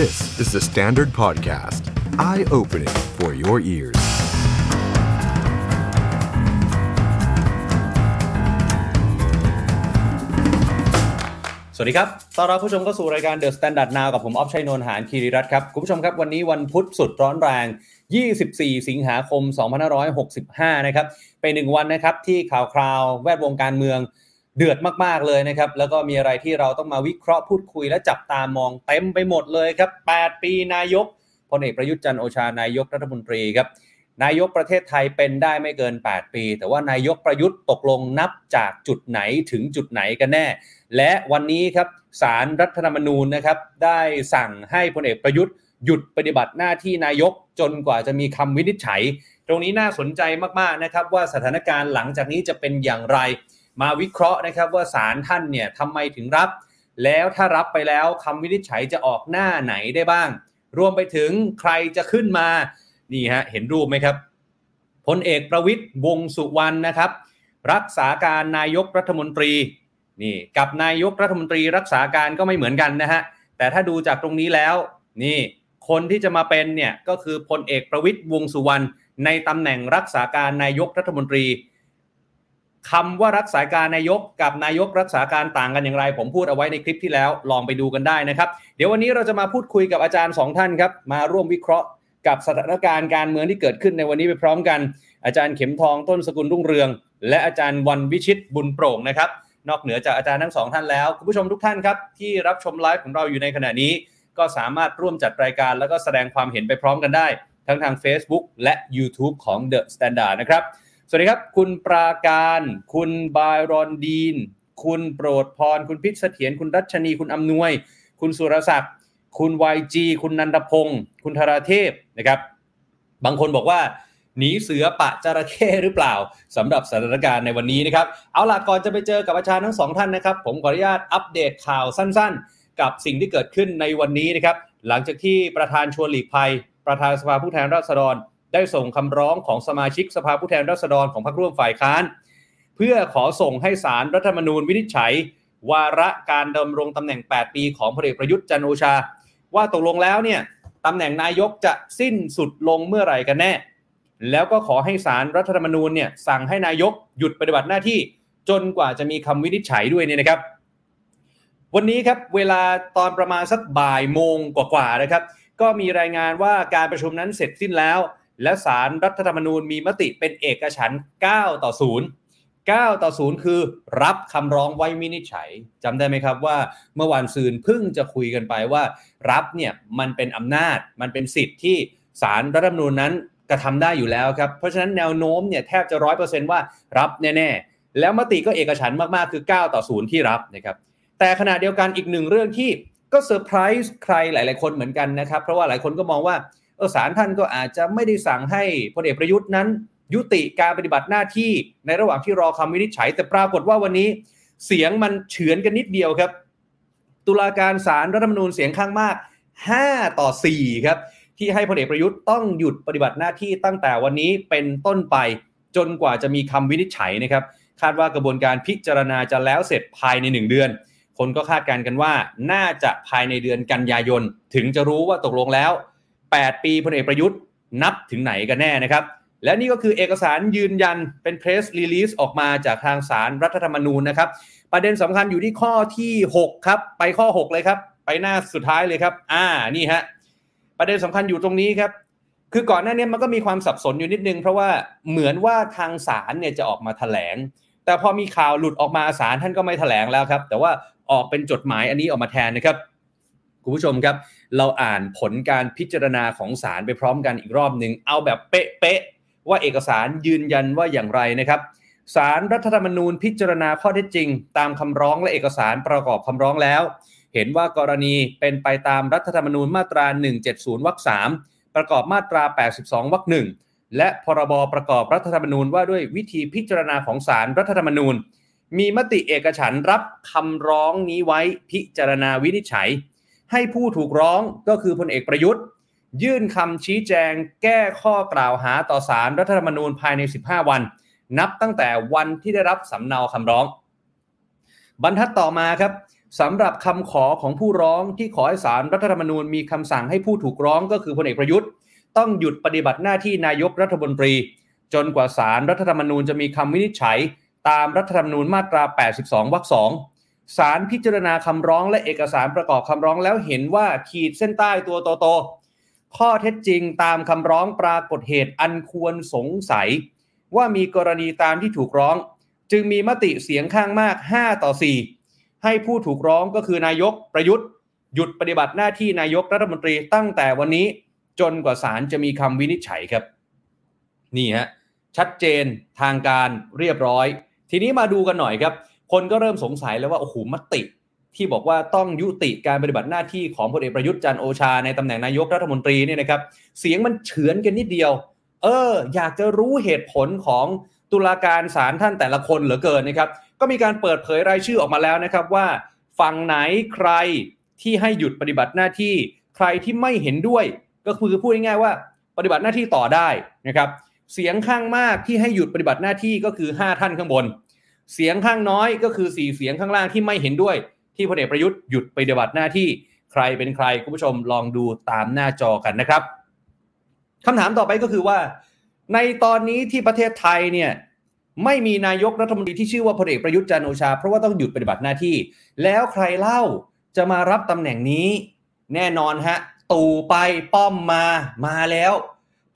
This is the Standard Podcast. Eye-opening for your ears. สวัสดีครับ ต้อนรับผู้ชมเข้าสู่รายการ The Standard Now กับผมออฟชัยนนท์หานคีริรัตน์ครับ คุณผู้ชมครับวันนี้วันพุธสุดร้อนแรง 24 สิงหาคม 2565 นะครับ เป็นหนึ่งวันนะครับที่ข่าวคราวแวดวงการเมือง เดือดมากๆเลยนะครับ แล้วก็มีอะไรที่เราต้องมาวิเคราะห์พูดคุยและจับตามองเต็มไปหมดเลยครับ 8 ปีนายกพลเอกประยุทธ์จันโอชานายกรัฐมนตรีครับนายกประเทศไทยเป็นได้ไม่เกิน 8 ปี แต่ว่านายกประยุทธ์ตกลงนับจากจุดไหนถึงจุดไหนกันแน่ และวันนี้ครับสารรัฐธรรมนูญนะครับ ได้สั่งให้พลเอกประยุทธ์หยุดปฏิบัติหน้าที่นายกจนกว่าจะมีคำวินิจฉัย ตรงนี้น่าสนใจมากๆนะครับ ว่าสถานการณ์หลังจากนี้จะเป็นอย่างไร มาวิเคราะห์นะครับว่าสารท่านเนี่ยทำไมถึงรับ แล้วถ้ารับไปแล้วคำวินิจฉัยจะออกหน้าไหนได้บ้าง รวมไปถึงใครจะขึ้นมานี่ฮะเห็นรูปไหมครับพลเอกประวิทย์วงสุวรรณนะครับ รักษาการนายกรัฐมนตรีนี่กับนายกรัฐมนตรีรักษาการก็ไม่เหมือนกันนะฮะแต่ถ้าดูจากตรงนี้แล้วนี่คนที่จะมาเป็นเนี่ยก็คือพลเอกประวิทย์วงสุวรรณในตำแหน่งรักษาการนายกรัฐมนตรี คำว่ารักษาการนายกกับนายกรักษาการต่างกันอย่างไร ผมพูดเอาไว้ในคลิปที่แล้วลองไปดูกันได้นะครับ เดี๋ยววันนี้เราจะมาพูดคุยกับอาจารย์สองท่านครับ มาร่วมวิเคราะห์กับสถานการณ์การเมืองที่เกิดขึ้นในวันนี้ไปพร้อมกัน อาจารย์เข็มทองต้นสกุลรุ่งเรือง และอาจารย์วันวิชิตบุญโปร่งนะครับ นอกเหนือจากอาจารย์ทั้งสองท่านแล้วคุณผู้ชมทุกท่านครับที่รับชมไลฟ์ของเราอยู่ในขณะนี้ ก็สามารถร่วมจัดรายการแล้วก็แสดงความเห็นไปพร้อมกันได้ ทั้งทาง Facebook และ YouTube ของ The Standard นะครับ สวัสดีครับ คุณปราการ คุณบายรอนดีน คุณโปรดพร คุณพิษเสถียรคุณรัชนี คุณอำนวย คุณสุรศักดิ์ คุณ YG คุณนันทพงศ์คุณธราเทพนะครับ บางคนบอกว่าหนีเสือปะจระเข้หรือเปล่าสำหรับสถานการณ์ในวันนี้นะครับ เอาล่ะก่อนจะไปเจอกับอาจารย์ทั้งสองท่านนะครับ ผมขออนุญาตอัปเดตข่าวสั้นๆ กับสิ่งที่เกิดขึ้นในวันนี้นะครับ หลังจากที่ประธานชวนหลีกภัย ประธานสภาผู้แทนราษฎร ได้ส่งคำร้องของสมาชิกสภาผู้แทนราษฎรของพรรคร่วมฝ่ายค้าน เพื่อขอส่งให้สารรัฐธรรมนูญวินิจฉัย วาระการดำรงตำแหน่ง 8 ปีของพลเอกประยุทธ์จันโอชา ว่าตกลงแล้วเนี่ยตำแหน่งนายกจะสิ้นสุดลงเมื่อไหร่กันแน่ แล้วก็ขอให้สารรัฐธรรมนูญเนี่ยสั่งให้นายกหยุดปฏิบัติหน้าที่จนกว่าจะมีคำวินิจฉัยด้วยเนี่ยนะครับ วันนี้ครับเวลาตอนประมาณสักบ่ายโมงกว่าๆนะครับ ก็มีรายงานว่าการประชุมนั้นเสร็จสิ้นแล้ว และสารรัฐธรรมนูญมีมติเป็นเอกฉันท์9ต่อ 0 9 ต่อ 0 คือรับคำร้องไว้วินิจฉัยจำได้ไหมครับว่าเมื่อวันซืนเพิ่งจะคุยกันไปว่า รับเนี่ยมันเป็นอำนาจมันเป็นสิทธิ์ที่สารรัฐธรรมนูญนั้นกระทำได้อยู่แล้วครับ เพราะฉะนั้นแนวโน้มเนี่ยแทบจะร้อยเปอร์เซนต์ว่ารับแน่ ๆ แล้วมติก็เอกฉันท์มากๆ คือ 9 ต่อ 0 ที่รับนะครับแต่ขณะเดียวกันอีกหนึ่งเรื่องที่ก็เซอร์ไพรส์ใครหลาย ๆ คนเหมือนกันนะครับ เพราะว่าหลายคนก็มองว่า เออสารท่านก็อาจจะไม่ได้สั่งให้พลเอกประยุทธ์นั้น ยุติการปฏิบัติหน้าที่ในระหว่างที่รอคำวินิจฉัย แต่ปรากฏว่าวันนี้เสียงมันเฉือนกันนิดเดียวครับ ตุลาการศาลรัฐธรรมนูญเสียงข้างมาก 5 ต่อ 4 ครับ ที่ให้พลเอกประยุทธ์ต้องหยุดปฏิบัติหน้าที่ตั้งแต่วันนี้เป็นต้นไปจนกว่าจะมีคำวินิจฉัยนะครับคาดว่ากระบวนการพิจารณาจะแล้วเสร็จภายใน 1 เดือน คนก็คาดการณ์กันว่าน่าจะภายในเดือนกันยายน ถึงจะรู้ว่าตกลงแล้ว 8 ปีพลเอกประยุทธ์นับถึงไหนกันแน่นะครับ และนี่ก็คือเอกสารยืนยันเป็นเพรสรีลีสออกมาจากทางสารรัฐธรรมนูญนะครับ ประเด็นสำคัญอยู่ที่ข้อที่ 6 ครับ ไปข้อ 6 เลยครับ ไปหน้าสุดท้ายเลยครับ อ่านี่ฮะประเด็นสำคัญอยู่ตรงนี้ครับคือก่อนหน้านี้มันก็มีความสับสนอยู่นิดนึง เพราะว่าเหมือนว่าทางศาลเนี่ยจะออกมาแถลง แต่พอมีข่าวหลุดออกมาศาลท่านก็ไม่แถลงแล้วครับ แต่ว่าออกเป็นจดหมายอันนี้ออกมาแทนนะครับ คุณผู้ชมครับ เราอ่านผลการพิจารณาของศาลไปพร้อมกันอีกรอบหนึ่งเอาแบบเป๊ะๆว่าเอกสารยืนยันว่าอย่างไรนะครับสารรัฐธรรมนูญพิจารณาข้อเท็จจริง ตามคำร้องและเอกสารประกอบคำร้องแล้ว เห็นว่ากรณีเป็นไปตามรัฐธรรมนูญมาตรา 170วรรค3ประกอบมาตรา 82วรรค1และพรบประกอบรัฐธรรมนูญว่าด้วยวิธีพิจารณาของศาลรัฐธรรมนูญ มีมติเอกฉันรับคำร้องนี้ไว้พิจารณาวินิจฉัย ให้ผู้ถูกร้องก็คือพลเอกประยุทธ์ ยื่นคำชี้แจงแก้ข้อกล่าวหาต่อสารรัฐธรรมนูญภายใน 15 วัน นับตั้งแต่วันที่ได้รับสำเนาคำร้อง บรรทัดต่อมาครับสำหรับคำขอของผู้ร้องที่ขอให้สารรัฐธรรมนูญมีคำสั่งให้ผู้ถูกร้องก็คือพลเอกประยุทธ์ ต้องหยุดปฏิบัติหน้าที่นายกรัฐมนตรี จนกว่าสารรัฐธรรมนูญจะมีคำวินิจฉัย ตามรัฐธรรมนูญมาตรา 82 วรรค 2 ศาลพิจารณาคำร้องและเอกสารประกอบคำร้องแล้วเห็นว่าขีดเส้นใต้ตัวโตๆข้อเท็จจริงตามคำร้องปรากฏเหตุอันควรสงสัย ว่ามีกรณีตามที่ถูกร้อง จึงมีมติเสียงข้างมาก 5 ต่อ 4 ให้ผู้ถูกร้องก็คือนายกประยุทธ์ หยุดปฏิบัติหน้าที่นายกรัฐมนตรีตั้งแต่วันนี้จนกว่าศาลจะมีคำวินิจฉัยครับ นี่ฮะชัดเจนทางการเรียบร้อย ทีนี้มาดูกันหน่อยครับ คนก็เริ่มสงสัยแล้วว่าโอ้โหมติ ที่บอกว่าต้องยุติการปฏิบัติหน้าที่ของพลเอกประยุทธ์จันโอชาในตำแหน่งนายกรัฐมนตรีเนี่ยนะครับ เสียงมันเฉือนกันนิดเดียว เออ อยากจะรู้เหตุผลของตุลาการศาลท่านแต่ละคนเหลือเกินนะครับ ก็มีการเปิดเผยรายชื่อออกมาแล้วนะครับว่าฝั่งไหนใครที่ให้หยุดปฏิบัติหน้าที่ ใครที่ไม่เห็นด้วย ก็คือพูดง่ายๆว่าปฏิบัติหน้าที่ต่อได้นะครับ เสียงข้างมากที่ให้หยุดปฏิบัติหน้าที่ก็คือ 5 ท่านข้างบน เสียงข้างน้อยก็คือ 4 เสียงข้างล่างที่ไม่เห็นด้วย ที่พลเอกประยุทธ์หยุดปฏิบัติหน้าที่ใครเป็นใครคุณผู้ชมลองดูตามหน้าจอกันนะครับคำถามต่อไปก็คือว่า ในตอนนี้ที่ประเทศไทยเนี่ยไม่มีนายกรัฐมนตรีที่ชื่อว่าพลเอกประยุทธ์จันโอชา เพราะว่าต้องหยุดปฏิบัติหน้าที่ แล้วใครเล่าจะมารับตำแหน่งนี้ แน่นอนฮะ ตู่ไปป้อมมามาแล้ว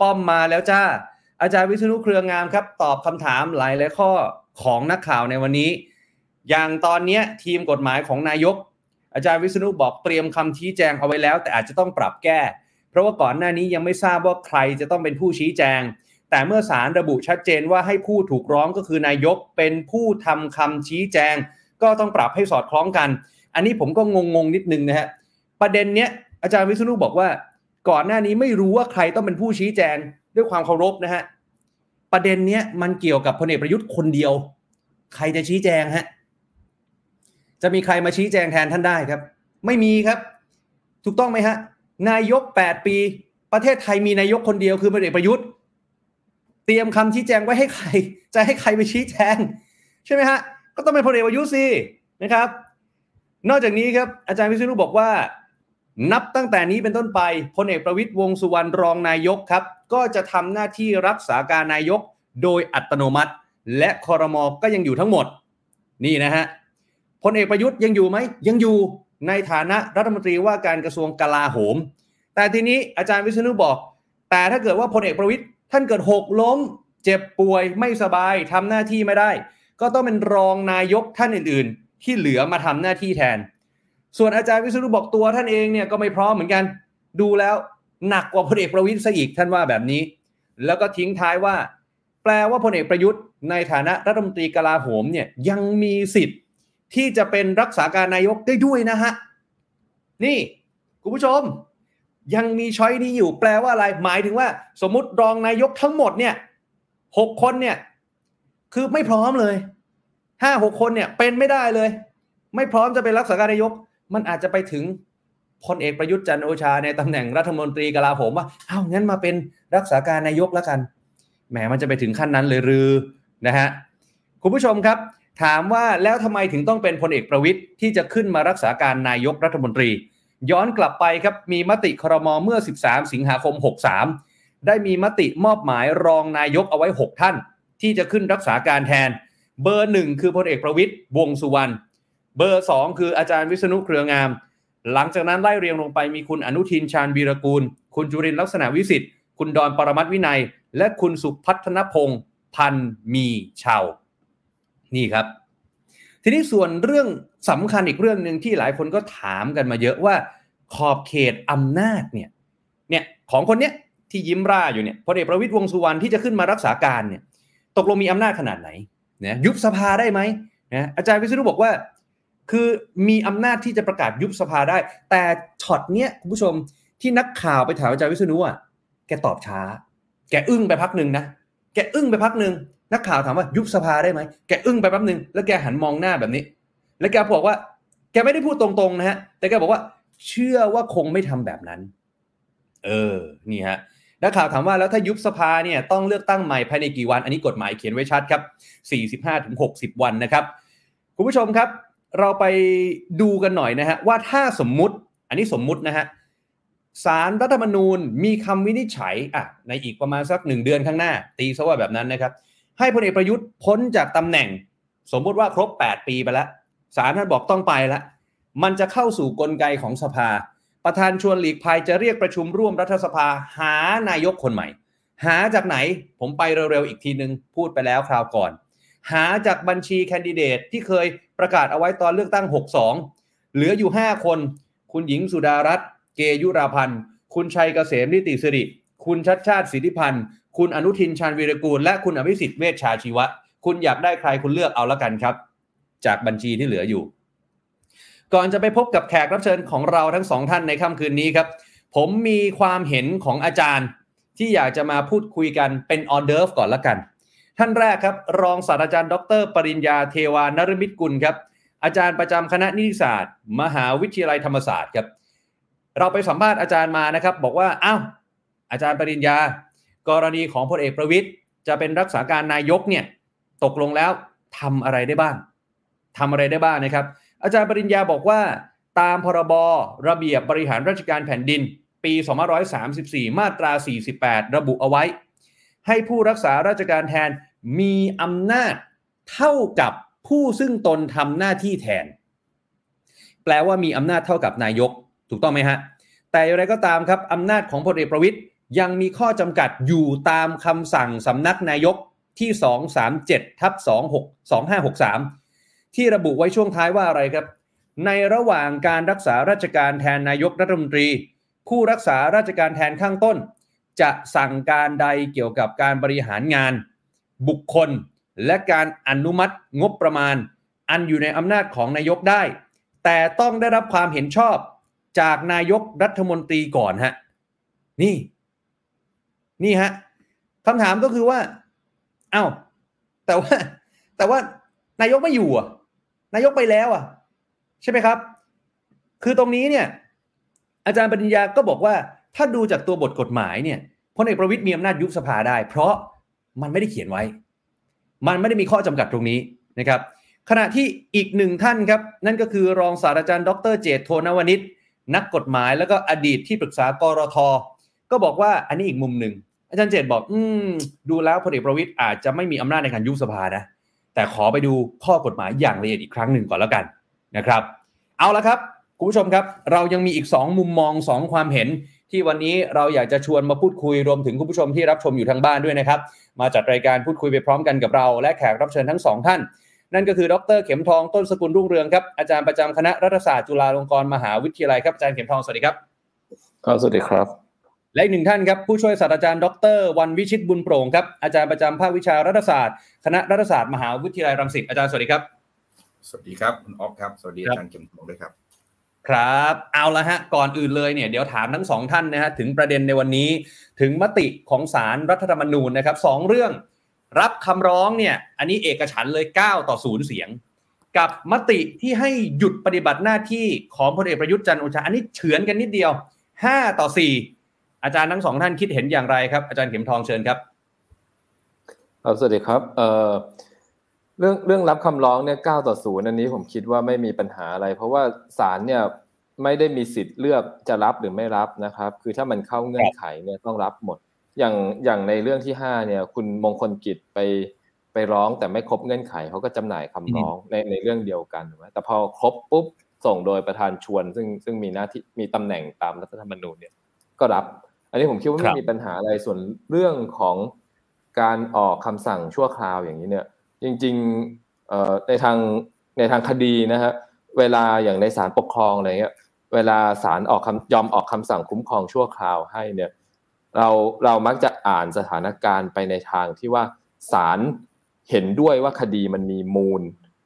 ป้อมมาแล้วจ้าอาจารย์วิษณุเครืองามครับ ตอบคำถามหลายหลายข้อ ของนักข่าวในวันนี้ อย่างตอนนี้ทีมกฎหมายของนายก อาจารย์วิษณุบอกเตรียมคำชี้แจงเอาไว้แล้ว แต่อาจจะต้องปรับแก้ เพราะว่าก่อนหน้านี้ยังไม่ทราบว่าใครจะต้องเป็นผู้ชี้แจง แต่เมื่อสารระบุชัดเจนว่าให้ผู้ถูกร้องก็คือนายกเป็นผู้ทำคำชี้แจง ก็ต้องปรับให้สอดคล้องกัน อันนี้ผมก็งงงๆนิดนึงนะฮะประเด็นเนี้ยอาจารย์วิษณุบอกว่า ก่อนหน้านี้ไม่รู้ว่าใครต้องเป็นผู้ชี้แจงด้วยความเคารพนะฮะ ประเด็นเนี้ยมันเกี่ยวกับพลเอกประยุทธ์คนเดียว ใครจะชี้แจงฮะ จะมีใครมาชี้แจงแทนท่านได้ครับ ไม่มีครับ ถูกต้องไหมฮะ นายก 8 ปี ประเทศไทยมีนายกคนเดียวคือพลเอกประยุทธ์ เตรียมคำชี้แจงไว้ให้ใคร จะให้ใครไปชี้แจง ใช่ไหมฮะ ก็ต้องเป็นพลเอกประยุทธ์สินะครับ นอกจากนี้ครับอาจารย์วิษณุบอกว่า นับตั้งแต่นี้เป็นต้นไปพลเอกประวิตยวงสุวรรณรองนายกครับ ก็จะทำหน้าที่รักษาการนายกโดยอัตโนมัติ และคอรมอก็ยังอยู่ทั้งหมด นี่นะฮะพลเอกประยุทธ์ยังอยู่ไหมยังอยู่ในฐานะรัฐมนตรีว่าการกระทรวงกลาโหม แต่ทีนี้อาจารย์วิษณุบอก แต่ถ้าเกิดว่าพลเอกประวิทย์ท่านเกิดหกล้ม เจ็บป่วยไม่สบายทำหน้าที่ไม่ได้ ก็ต้องเป็นรองนายกท่านอื่น ๆ ที่เหลือมาทำหน้าที่แทน ส่วนอาจารย์วิษณุบอกตัวท่านเองเนี่ยก็ไม่พร้อมเหมือนกัน ดูแล้ว หนักกว่าพลเอกประวิทย์ซะอีกท่านว่าแบบนี้ แล้วก็ทิ้งท้ายว่า แปลว่าพลเอกประยุทธ์ในฐานะรัฐมนตรีกลาโหมเนี่ยยังมีสิทธิ์ที่จะเป็นรักษาการนายกได้ด้วยนะฮะนี่คุณผู้ชม ยังมีช้อยนี้อยู่ แปลว่าอะไรหมายถึงว่า สมมติรองนายกทั้งหมดเนี่ยหกคนเนี่ย คือไม่พร้อมเลยห้าหกคนเนี่ยเป็นไม่ได้เลย ไม่พร้อมจะเป็นรักษาการนายก มันอาจจะไปถึง พลเอกประยุทธ์จันโอชาในตำแหน่งรัฐมนตรีกลาโหมว่าเอ้างั้นมาเป็นรักษาการนายกแล้วกันแหมมันจะไปถึงขั้นนั้นเลยหรือนะฮะคุณผู้ชมครับ ถามว่าแล้วทำไมถึงต้องเป็นพลเอกประวิทย์ที่จะขึ้นมารักษาการนายกรัฐมนตรี ย้อนกลับไปครับมีมติครมเมื่อ 13 สิงหาคม 63 ได้มีมติมอบหมายรองนายกเอาไว้ 6 ท่าน ที่จะขึ้นรักษาการแทน เบอร์หนึ่งคือพลเอกประวิทย์วงสุวรรณเบอร์ 2 คืออาจารย์วิษณุเครืองาม หลังจากนั้นไล่เรียงลงไปมีคุณอนุทินชาญวีรกูล คุณจุรินลักษณะวิสิทธิ์ คุณดอนปรมัตวินัย และคุณสุพัฒนพงศ์พันมีชาวนี่ครับ ทีนี้ส่วนเรื่องสำคัญอีกเรื่องหนึ่งที่หลายคนก็ถามกันมาเยอะว่าขอบเขตอำนาจเนี่ยเนี่ยของคนเนี้ยที่ยิ้มร่าอยู่เนี่ยพลเอกประวิตยวงสุวรรณที่จะขึ้นมารักษาการเนี่ยตกลงมีอำนาจขนาดไหนนะยุบสภาได้ไหมนะอาจารย์วิษณุบอกว่า คือมีอำนาจที่จะประกาศยุบสภาได้ แต่ช็อตเนี้ยคุณผู้ชมที่นักข่าวไปถามอาจารย์วิษณุอะแกตอบช้า แกอึ้งไปพักหนึ่งนะแกอึ้งไปพักหนึ่งนักข่าวถามว่ายุบสภาได้ไหมแกอึ้งไปแป๊บหนึ่งแล้วแกหันมองหน้าแบบนี้ แล้วแกบอกว่า แกไม่ได้พูดตรงๆนะฮะ แต่แกบอกว่า เชื่อว่าคงไม่ทำแบบนั้น เออ นี่ฮะนักข่าวถามว่าแล้วถ้ายุบสภาเนี่ยต้องเลือกตั้งใหม่ภายในกี่วัน อันนี้กฎหมายเขียนไว้ชัดครับ 45-60 วันนะครับ คุณผู้ชมครับ เราไปดูกันหน่อยนะฮะว่าถ้าสมมุติ อันนี้สมมุตินะฮะสารรัฐธรรมนูญมีคำวินิจฉัยอะในอีกประมาณสักหนึ่งเดือนข้างหน้า ตีซะว่าแบบนั้นนะครับ ให้พลเอกประยุทธ์พ้นจากตำแหน่ง สมมุติว่าครบ 8 ปีไปแล้วสารท่านบอกต้องไปแล้วมันจะเข้าสู่กลไกของสภา ประธานชวนหลีกภัยจะเรียกประชุมร่วมรัฐสภาหานายกคนใหม่ หาจากไหนผมไปเร็วๆอีกทีนึงพูดไปแล้วคราวก่อน หาจากบัญชีแคนดิเดตที่เคย ประกาศเอาไว้ตอนเลือกตั้ง 62 เหลืออยู่ 5 คน คุณหญิงสุดารัตน์เกยุราพันธ์ คุณชัยเกษมนิติสิริ คุณชัดชาติสิทธิพันธ์ คุณอนุทินชาญวีรกูล และคุณอภิสิทธิ์เวชชาชีวะ คุณอยากได้ใครคุณเลือกเอาละกันครับ จากบัญชีที่เหลืออยู่ ก่อนจะไปพบกับแขกรับเชิญของเราทั้งสองท่านในค่ำคืนนี้ครับ ผมมีความเห็นของอาจารย์ที่อยากจะมาพูดคุยกันเป็นออเดิร์ฟก่อนละกัน ท่านแรกครับ รองศาสตราจารย์ ดร ปริญญาเทวานรมิตกุลครับ อาจารย์ประจำคณะนิติศาสตร์ มหาวิทยาลัยธรรมศาสตร์ครับ เราไปสัมภาษณ์อาจารย์มานะครับ บอกว่าอ้าวอาจารย์ปริญญา กรณีของพลเอกประวิทย์จะเป็นรักษาการนายกเนี่ยตกลงแล้วทำอะไรได้บ้างทำอะไรได้บ้างนะครับ อาจารย์ปริญญาบอกว่า ตามพรบระเบียบบริหารราชการแผ่นดิน ปี 2534 มาตรา 48 ระบุเอาไว้ ให้ผู้รักษาราชการแทน มีอำนาจเท่ากับผู้ซึ่งตนทำหน้าที่แทน แปลว่ามีอำนาจเท่ากับนายก ถูกต้องไหมฮะ แต่อย่างไรก็ตามครับอำนาจของพลเอกประวิทย์ยังมีข้อจำกัดอยู่ตามคำสั่งสำนักนายกที่ 237ทับ26 2563 ที่ระบุไว้ช่วงท้ายว่าอะไรครับ ในระหว่างการรักษาราชการแทนนายกรัฐมนตรี ผู้รักษาราชการแทนข้างต้น จะสั่งการใดเกี่ยวกับการบริหารงาน บุคคล และการอนุมัติงบประมาณ อันอยู่ในอำนาจของนายกได้ แต่ต้องได้รับความเห็นชอบจากนายกรัฐมนตรีก่อนฮะนี่ นี่ฮะคำถามก็คือว่า เอา้า แต่ว่า แต่ว่านายกไม่อยู่อะ นายกไปแล้วอะ ใช่ไหมครับ คือตรงนี้เนี่ย อาจารย์ปริญญาก็บอกว่า ถ้าดูจากตัวบทกฎหมายเนี่ยพลเอกประวิตยมีอำนาจยุบสภาได้ เพราะ มันไม่ได้เขียนไว้ มันไม่ได้มีข้อจำกัดตรงนี้นะครับ ขณะที่อีกหนึ่งท่านครับ นั่นก็คือรองศาสตราจารย์ ดรเจตโทนวนิชนักกฎหมายแล้วก็อดีตที่ปรึกษากรท ก็บอกว่าอันนี้อีกมุมหนึ่งอาจารย์เจตบอก อืม ดูแล้วพลเอกประวิตยอาจจะไม่มีอำนาจในการยุบสภานะ แต่ขอไปดูข้อกฎหมายอย่างละเอียดอีกครั้งหนึ่งก่อนแล้วกันนะครับ เอาละครับ คุณผู้ชมครับ เรายังมีอีก 2 มุมมอง 2 ความเห็น ที่วันนี้เราอยากจะชวนมาพูดคุยรวมถึงคุณผู้ชมที่รับชมอยู่ทางบ้านด้วยนะครับ มาจัดรายการพูดคุยไปพร้อมกันกับเรา และแขกรับเชิญทั้งสองท่าน นั่นก็คือดรเข็มทองต้นสกุลรุ่งเรืองครับอาจารย์ประจำคณะรัฐศาสตร์จุฬาลงกรณ์มหาวิทยาลัยครับอาจารย์เข็มทองสวัสดีครับครับสวัสดีครับและอีกหนึ่งท่านครับผู้ช่วยศาสตราจารย์ดรวันวิชิตบุญโปร่งครับอาจารย์ประจำภาควิชารัฐศาสตร์ คณะรัฐศาสตร์มหาวิทยาลัยรังสิตอาจารย์สวัสดีครับ สวัสดีครับคุณออฟครับสวัสดีครับอาจารย์เข็มทองด้วยครับ ครับเอาละฮะก่อนอื่นเลยเนี่ยเดี๋ยวถามทั้งสองท่านนะฮะถึงประเด็นในวันนี้ถึงมติของสารรัฐธรรมนูญนะครับสองเรื่อง รับคำร้องเนี่ยอันนี้เอกฉันเลย 9 ต่อ0เสียง กับมติที่ให้หยุดปฏิบัติหน้าที่ของพลเอกประยุทธ์จันทร์โอชาอันนี้เฉือนกันนิดเดียว 5 ต่อ 4 อาจารย์ทั้งสองท่านคิดเห็นอย่างไรครับ อาจารย์เข็มทองเชิญครับครับสวัสดีครับเอ่อ เรื่องเรื่องรับคำร้องเนี่ยเก้าต่อศูนย์อันนี้ผมคิดว่าไม่มีปัญหาอะไร เพราะว่าศาลเนี่ยไม่ได้มีสิทธิ์เลือกจะรับหรือไม่รับนะครับ คือถ้ามันเข้าเงื่อนไขเนี่ยต้องรับหมด อย่างอย่างในเรื่องที่ห้าเนี่ย คุณมงคลกิจไปไปร้องแต่ไม่ครบเงื่อนไขเขาก็จำหน่ายคำร้องในในเรื่องเดียวกันถูกไหมแต่พอครบปุ๊บส่งโดยประธานชวน ซึ่งซึ่งมีหน้าที่มีตำแหน่งตามรัฐธรรมนูญเนี่ยก็รับ อันนี้ผมคิดว่าครัไม่บมีปัญหาอะไรส่วนเรื่องของการออกคำสั่งชั่วคราวอย่างนี้เนี่ย จริงๆเอ่อในทางในทางคดีนะฮะเวลาอย่างในศาลปกครองอะไรเงี้ยเวลาศาลออกคำยอมออกคำสั่งคุ้มครองชั่วคราวให้เนี่ยเราเรามักจะอ่านสถานการณ์ไปในทางที่ว่าศาลเห็นด้วยว่าคดีมันมีมูล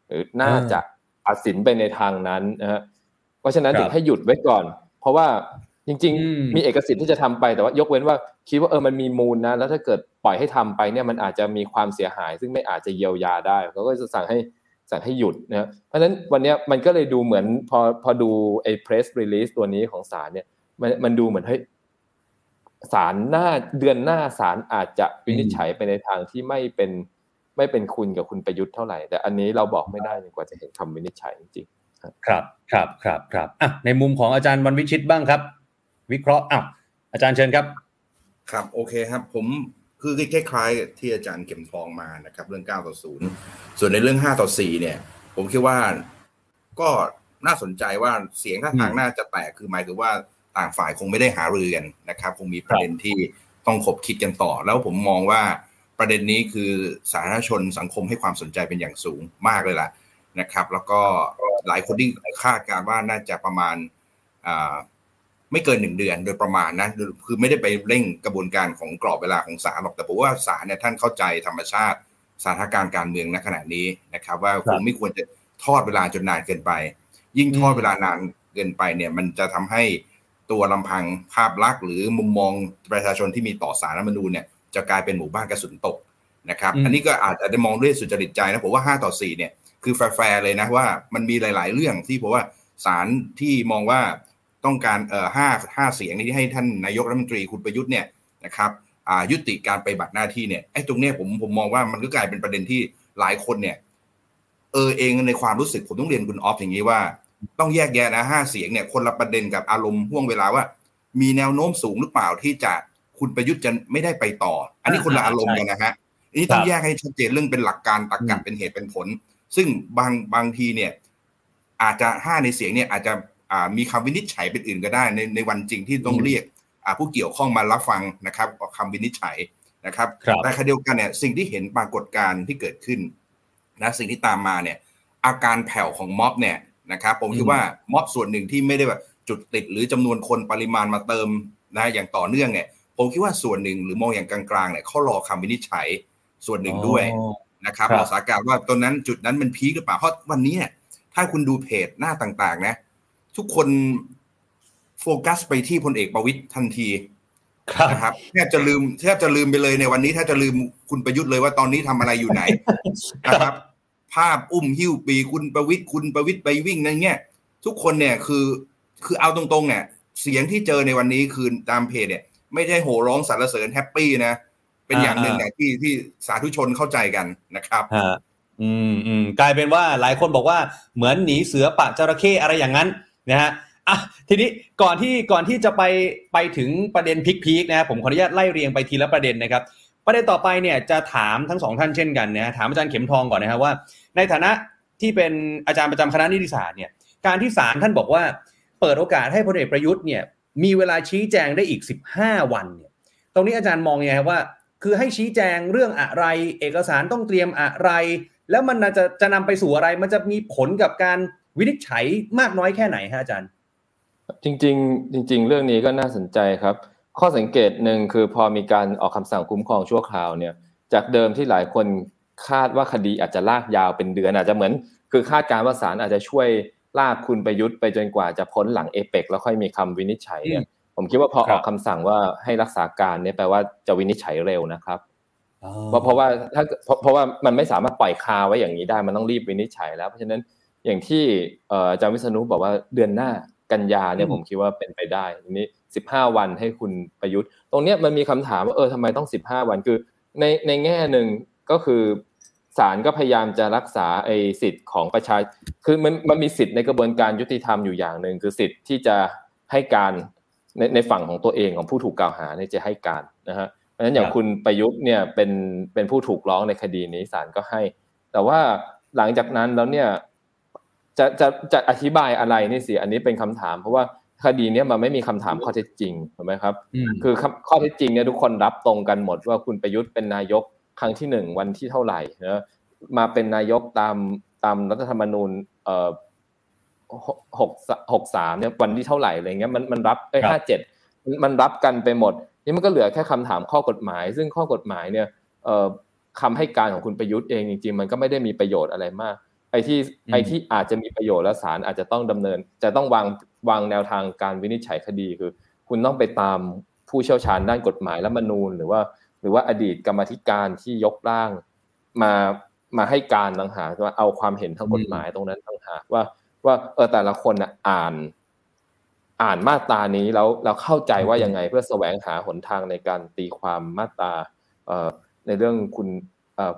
หรือน่าจะตัดสินไปในทางนั้นนะฮะเพราะฉะนั้นครับถึงให้หยุดไว้ก่อน เพราะว่า จริงอืมๆมีเอกสิทธิ์ที่จะทำไปแต่ว่ายกเว้นว่าคิดว่าเออมันมีมูลนะ แล้วถ้าเกิดปล่อยให้ทำไปเนี่ยมันอาจจะมีความเสียหาย ซึ่งไม่อาจจะเยียวยาได้เขาก็จะสั่งให้สั่งให้หยุดนะเพราะฉะนั้นวันเนี้ยมันก็เลยดูเหมือนพอพอดูไอ้ press release ตัวนี้ของศาลเนี่ย มันมันดูเหมือนเฮ้ยศาลหน้าเดือนหน้าศาลอาจจะวินิจฉัยไปในทางที่ไม่เป็นไม่เป็นคุณกับคุณประยุทธ์เท่าไหร่ แต่อันนี้เราบอกไม่ได้กว่าจะเห็นคำวินิจฉัยจริงๆครับครับครับครับอะในมุมของอาจารย์วันวิชิตบ้างครับ วิเคราะห์อะอาจารย์เชิญครับ ครับโอเคครับ ผมคือคล้ายๆที่อาจารย์เก็มทองมานะครับ เรื่อง 9 ต่อ 0 ส่วนในเรื่อง 5 ต่อ 4 เนี่ย ผมคิดว่าก็น่าสนใจว่าเสียงท่าทางน่าจะแตกคือหมายถึงว่าต่างฝ่ายคงไม่ได้หารือกันนะครับ คงมีประเด็นที่ต้องขบคิดกันต่อ แล้วผมมองว่าประเด็นนี้คือสาธารณชนสังคมให้ความสนใจเป็นอย่างสูงมากเลยล่ะนะครับ แล้วก็หลายคนที่คาดการว่าน่าจะประมาณ ไม่เกินหนึ่งเดือนโดยประมาณนะคือไม่ได้ไปเร่งกระบวนการของกรอบเวลาของศาลหรอกแต่ผมว่าศาลเนี่ยท่านเข้าใจธรรมชาติสถานการณ์การเมืองณขณะนี้นะครับ ว่าคงไม่ควรจะทอดเวลาจนนานเกินไป ยิ่งทอดเวลานานเกินไปเนี่ย มันจะทำให้ตัวลำพังภาพลักษณ์หรือมุมมองประชาชนที่มีต่อสารรัฐมนูญเนี่ยจะกลายเป็นหมู่บ้านกระสุนตกนะครับ อันนี้ก็อาจจะได้มองด้วยสุจริตใจนะผมว่า 5 ต่อ 4 เนี่ยคือแฟร์เลยนะว่ามันมีหลาย ๆ เรื่องที่ผมว่าสารที่มองว่า ต้องการเอ่อห้าห้าเสียงที่ให้ท่านนายกรัฐมนตรีคุณประยุทธ์เนี่ยนะครับอ่ายุติการไปบัตรหน้าที่เนี่ยไอ้ตรงเนี้ยผมผมมองว่ามันก็กลายเป็นประเด็นที่หลายคนเนี่ย เออเองในความรู้สึกผมต้องเรียนคุณออฟอย่างนี้ว่า ต้องแยกแยะนะห้าเสียงเนี่ยคนละประเด็นกับอารมณ์ห่วงเวลาว่า มีแนวโน้มสูงหรือเปล่าที่จะคุณประยุทธ์จะไม่ได้ไปต่อ อันนี้คนละอารมณ์กันนะฮะอันนี้ต้องแยกให้ชัดเจนเรื่องเป็นหลักการตรรกะเป็นเหตุเป็นผล ซึ่งบางบางทีเนี่ย อาจจะห้าในเสียงเนี่ยอาจจะ มีคำวินิจฉัยเป็นอื่นก็ได้ในในวันจริงที่ต้องเรียกผู้เกี่ยวข้องมารับฟังนะครับคำวินิจฉัยนะครับแต่ขณะเดียวกันเนี่ยสิ่งที่เห็นปรากฏการณ์ที่เกิดขึ้นนะสิ่งที่ตามมาเนี่ยอาการแผ่วของม็อบเนี่ยนะครับผมคิดว่าม็อบส่วนหนึ่งที่ไม่ได้แบบจุดติดหรือจำนวนคนปริมาณมาเติมนะอย่างต่อเนื่องเนี่ยผมคิดว่าส่วนหนึ่งหรือมองอย่างกลางๆเนี่ยเขารอคำวินิจฉัยส่วนหนึ่งด้วยนะครับรอสาการว่าตอนนั้นจุดนั้นมันพีคหรือเปล่าเพราะวันนี้ถ้าคุณดูเพจหน้าต่างๆนะ ทุกคนโฟกัสไปที่พลเอกประวิตยทันทีนะครับแทบจะลืมแทบจะลืมไปเลยในวันนี้แทบจะลืมคุณประยุทธ์เลยว่าตอนนี้ทำอะไรอยู่ไหนนะครับ ภาพอุ้มหิ้วปีคุณประวิตยคุณประวิตยไปวิ่งนั่นเงี้ยทุกคนเนี่ยคือคือเอาตรงๆเนี่ยเสียงที่เจอในวันนี้คือตามเพจเนี่ย ไม่ได้โห่ร้องสรรเสริญแฮปปี้นะ เป็นอย่างหนึ่งเนี่ยที่ที่สาธุชนเข้าใจกันนะครับอืมอืมกลายเป็นว่าหลายคนบอกว่าเหมือนหนีเสือปะจระเข้อะไรอย่างนั้น นะฮะอะทีนี้ก่อนที่ก่อนที่จะไปไปถึงประเด็นพิกๆนะผมขออนุญาตไล่เรียงไปทีละประเด็นนะครับ ประเด็นต่อไปเนี่ยจะถามทั้งสองท่านเช่นกันนะถามอาจารย์เข็มทองก่อนนะครับว่า ในฐานะที่เป็นอาจารย์ประจำคณะนิติศาสตร์เนี่ยการที่ศาลท่านบอกว่า เปิดโอกาสให้พลเอกประยุทธ์เนี่ยมีเวลาชี้แจงได้อีก 15 วันเนี่ยตรงนี้อาจารย์มองยังไงครับว่า คือให้ชี้แจงเรื่องอะไร เอกสารต้องเตรียมอะไร แล้วมันจะจะนำไปสู่อะไรมันจะมีผลกับการ วินิจฉัยมากน้อยแค่ไหนฮะอาจารย์ จริง ๆ จริง ๆ เรื่องนี้ก็น่าสนใจครับ ข้อสังเกตหนึ่งคือพอมีการออกคำสั่งคุ้มครองชั่วคราวเนี่ย จากเดิมที่หลายคนคาดว่าคดีอาจจะลากยาวเป็นเดือน อาจจะเหมือน คือคาดการว่าศาลอาจจะช่วยลากคุณประยุทธ์ไปจนกว่าจะพ้นหลังเอเปกแล้วค่อยมีคำวินิจฉัยเนี่ยผมคิดว่าพอออกคำสั่งว่าให้รักษาการเนี่ยแปลว่าจะวินิจฉัยเร็วนะครับเพราะเพราะว่าถ้าเพราะว่ามันไม่สามารถปล่อยคาไว้อย่างนี้ได้มันต้องรีบวินิจฉัยแล้วเพราะฉะนั้น อย่างที่อาจารย์วิษณุบอกว่าเดือนหน้ากันยาเนี่ยผมคิดว่าเป็นไปได้ทีนี้สิบห้าวันให้คุณประยุทธ์ ตรงเนี้ยมันมีคำถามว่าเออทำไมต้องสิบห้าวันคือในในแง่หนึ่งก็คือศาลก็พยายามจะรักษาไอ้สิทธิ์ของประชาคือมันมันมีสิทธิ์ในกระบวนการยุติธรรมอยู่อย่างหนึ่งคือสิทธิ์ที่จะให้การในในฝั่งของตัวเองของผู้ถูกกล่าวหาเนี่ยจะให้การนะฮะเพราะฉะนั้นอย่างคุณประยุทธ์เนี่ยเป็นเป็นผู้ถูกร้องในคดีนี้ศาลก็ให้ แต่ว่าหลังจากนั้นแล้วเนี่ย จะจะจะอธิบายอะไรนี่สิอันนี้เป็นคำถาม เพราะว่าคดีนี้มันไม่มีคำถามข้อเท็จจริงถูกไหมครับ คือข้อเท็จจริงเนี่ยทุกคนรับตรงกันหมดว่าคุณประยุทธ์เป็นนายกครั้งที่หนึ่งวันที่เท่าไหร่นะมาเป็นนายกตามตามรัฐธรรมนูญเอ่อหกหกสามเนี่ยวันที่เท่าไหร่อะไรเงี้ยมันมันรับไอ้ห้าเจ็ดมันรับกันไปหมด นี่มันก็เหลือแค่คำถามข้อกฎหมาย ซึ่งข้อกฎหมายเนี่ยเอ่อคำให้การของคุณประยุทธ์เองจริงๆ มันก็ไม่ได้มีประโยชน์อะไรมาก ไอ้ที่ไอ้ที่อาจจะมีประโยชน์และศาลอาจจะต้องดำเนิน จะต้องวางวางแนวทางการวินิจฉัยคดีคือ คุณต้องไปตามผู้เชี่ยวชาญด้านกฎหมายและมนูญหรือว่า หรือว่าอดีตกรรมธิการที่ยกร่างมามาให้การต่างหากว่าเอาความเห็นทางกฎหมายตรงนั้นต่างหากว่า ว่าเออแต่ละคนอ่าน อ่านมาตรานี้แล้วเราเข้าใจว่ายังไงเพื่อแสวงหาหนทางในการตีความมาตราเอ่อในเรื่องคุณ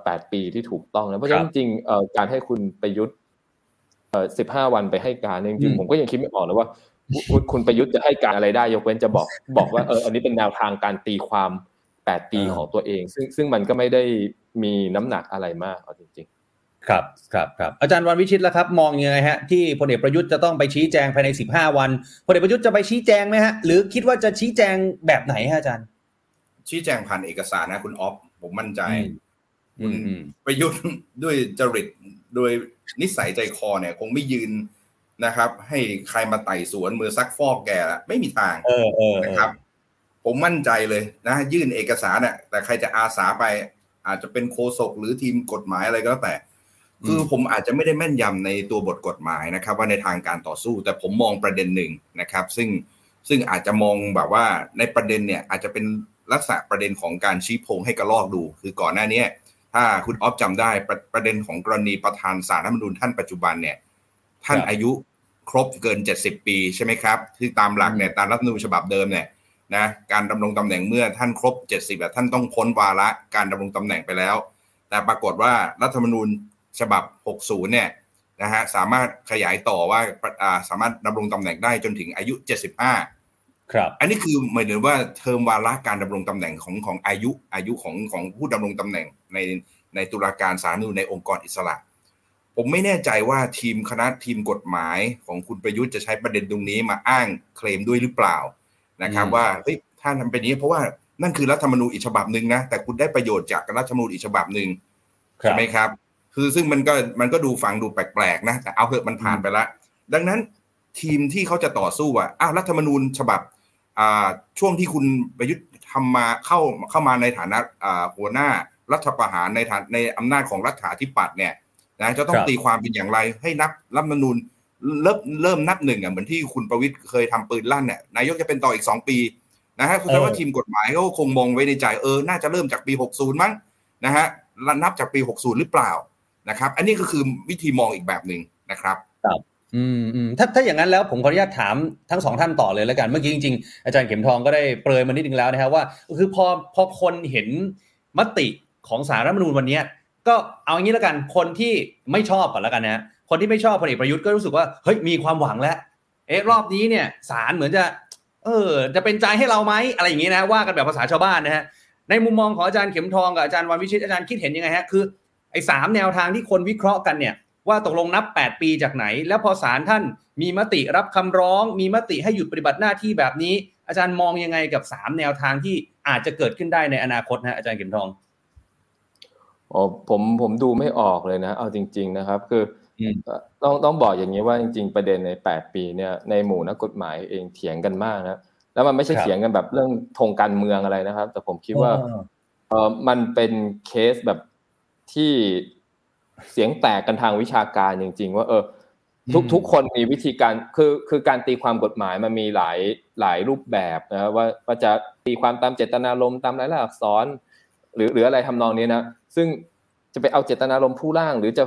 แปดปีที่ถูกต้องนะเพราะฉะนั้นจริงการให้คุณประยุทธ์เอ่อสิบห้าวันไปให้การจริงๆผมก็ยังคิดไม่ออกเลยว่า คุณประยุทธ์จะให้การอะไรได้ ยกเว้นจะบอกบอกว่าเอออันนี้เป็นแนวทางการตีความแปดปีของตัวเอง ซึ่งซึ่งมันก็ไม่ได้มีน้ำหนักอะไรมากเอาจริง ๆ ครับครับครับอาจารย์วันวิชิตแล้วครับ มองยังไงฮะ ที่พลเอกประยุทธ์จะต้องไปชี้แจงภายในสิบห้าวันพลเอกประยุทธ์จะไปชี้แจงไหมฮะ หรือคิดว่าจะชี้แจงแบบไหนฮะอาจารย์ ชี้แจงผ่านเอกสารนะคุณออฟผมมั่นใจ คุณประยุทธ์ด้วยจริตโดยนิสัยใจคอเนี่ย คงไม่ยืนนะครับ ให้ใครมาไต่สวนมือซักฟอกแกละไม่มีทางนะครับ ผมมั่นใจเลยนะ ยื่นเอกสารเนี่ยแต่ใครจะอาสาไป อาจจะเป็นโคศกหรือทีมกฎหมายอะไรก็แล้วแต่ คือผมอาจจะไม่ได้แม่นยำในตัวบทกฎหมายนะครับ ว่าในทางการต่อสู้ แต่ผมมองประเด็นหนึ่งนะครับ ซึ่งซึ่งอาจจะมองแบบว่าในประเด็นเนี่ย อาจจะเป็นลักษณะประเด็นของการชี้โพงให้กระลอกดู คือก่อนหน้านี้ ถ้าคุณออฟจำได้ประประเด็นของกรณีประธานสารรัฐมนูญท่านปัจจุบันเนี่ย ท่านอายุครบเกินเจ็ดสิบปีใช่ไหมครับ ที่ตามหลักเนี่ยตามรัฐมนูญฉบับเดิมเนี่ยนะการดำรงตำแหน่งเมื่อท่านครบเจ็ดสิบท่านต้องพ้นวาระการดำรงตำแหน่งไปแล้ว แต่ปรากฏว่ารัฐธรรมนูญฉบับหกศูนย์เนี่ยนะฮะสามารถขยายต่อว่าสามารถดำรงตำแหน่งได้จนถึงอายุเจ็ดสิบห้า ครับ อันนี้คือหมายถึงว่าเทอมวาระการดำรงตำแหน่งของของอายุอายุของของผู้ดำรงตำแหน่งในในตุลาการสารนูในองค์กรอิสระ ผมไม่แน่ใจว่าทีมคณะทีมกฎหมายของคุณประยุทธ์จะใช้ประเด็นตรงนี้มาอ้างเคลมด้วยหรือเปล่านะครับ ว่าเฮ้ยท่านทำเป็นนี้เพราะว่านั่นคือรัฐธรรมนูญอีกฉบับหนึ่งนะแต่คุณได้ประโยชน์จากรัฐธรรมนูญอีกฉบับหนึ่งใช่ไหมครับ คือซึ่งมันก็มันก็ดูฟังดูแปลกๆนะแต่เอาเถอะมันผ่านไปละดังนั้นทีมที่เขาจะต่อสู้อะอ้าวรัฐธรรมนูญฉบับ ช่วงที่คุณประยุทธ์ทำมาเข้าเข้ามาในฐานะหัวหน้ารัฐประหารในฐานในอำนาจของรัฐาธิปัตย์เนี่ยนะจะต้องตีความเป็นอย่างไรให้นับรัฐมนูญเริ่มเริ่มนับหนึ่งอะเหมือนที่คุณประวิทย์เคยทำปืนลั่นเนี่ยนายกจะเป็นต่ออีกสองปีนะฮะคือแปลว่าทีมกฎหมายเขาคงมองไว้ในใจเออน่าจะเริ่มจากปีหกศูนย์มั้งนะฮะนับจากปีหกศูนย์หรือเปล่านะครับ อันนี้ก็คือวิธีมองอีกแบบหนึ่งนะครับ อืมอืมถ้าถ้าอย่างนั้นแล้วผมขออนุญาตถามทั้งสองท่านต่อเลยแล้วกันเมื่อกี้จริงๆ อาจารย์เข็มทองก็ได้เปรยมานิดนึงแล้วนะครับว่า คือพอพอคนเห็นมติของสารรัฐมนูญวันนี้ก็เอาอย่างนี้แล้วกันคนที่ไม่ชอบก่อนแล้วกันนะคนที่ไม่ชอบพลเอกประยุทธ์ก็รู้สึกว่าเฮ้ยมีความหวังแล้วเอ๊ะรอบนี้เนี่ยสารเหมือนจะ เออ จะเป็นใจให้เราไหมอะไรอย่างนี้นะว่ากันแบบภาษาชาวบ้านนะฮะในมุมมองของอาจารย์เข็มทองกับอาจารย์วันวิชิตอาจารย์คิดเห็นยังไงฮะคือไอ้สามแนวทางที่คนวิเคราะห์กันเนี่ย ว่าตกลงนับ 8 ปีจากไหน แล้วพอศาลท่านมีมติรับคำร้อง มีมติให้หยุดปฏิบัติหน้าที่แบบนี้ อาจารย์มองยังไงกับ 3 แนวทางที่อาจจะเกิดขึ้นได้ในอนาคตนะอาจารย์เข็มทองอ๋อผมผมดูไม่ออกเลยนะ เอาจริง ๆ นะครับ คือต้องต้องบอกอย่างนี้ว่าจริง ๆ ประเด็นใน 8 ปีเนี่ยในหมู่นักกฎหมายเองเถียงกันมากนะแล้วมันไม่ใช่เถียงกันแบบเรื่องธงการเมืองอะไรนะครับ แต่ผมคิดว่าเออมันเป็นเคสแบบที่ เสียงแตกกันทางวิชาการจริง ๆ ว่าเออทุกทุกคนมีวิธีการคือคือการตีความกฎหมายมันมีหลายหลายรูปแบบนะครับว่าว่าจะตีความตามเจตนารมณ์ตามรายละอักษร หรือหรืออะไรทำนองนี้นะซึ่งจะไปเอาเจตนารมณ์ผู้ร่าง หรือจะ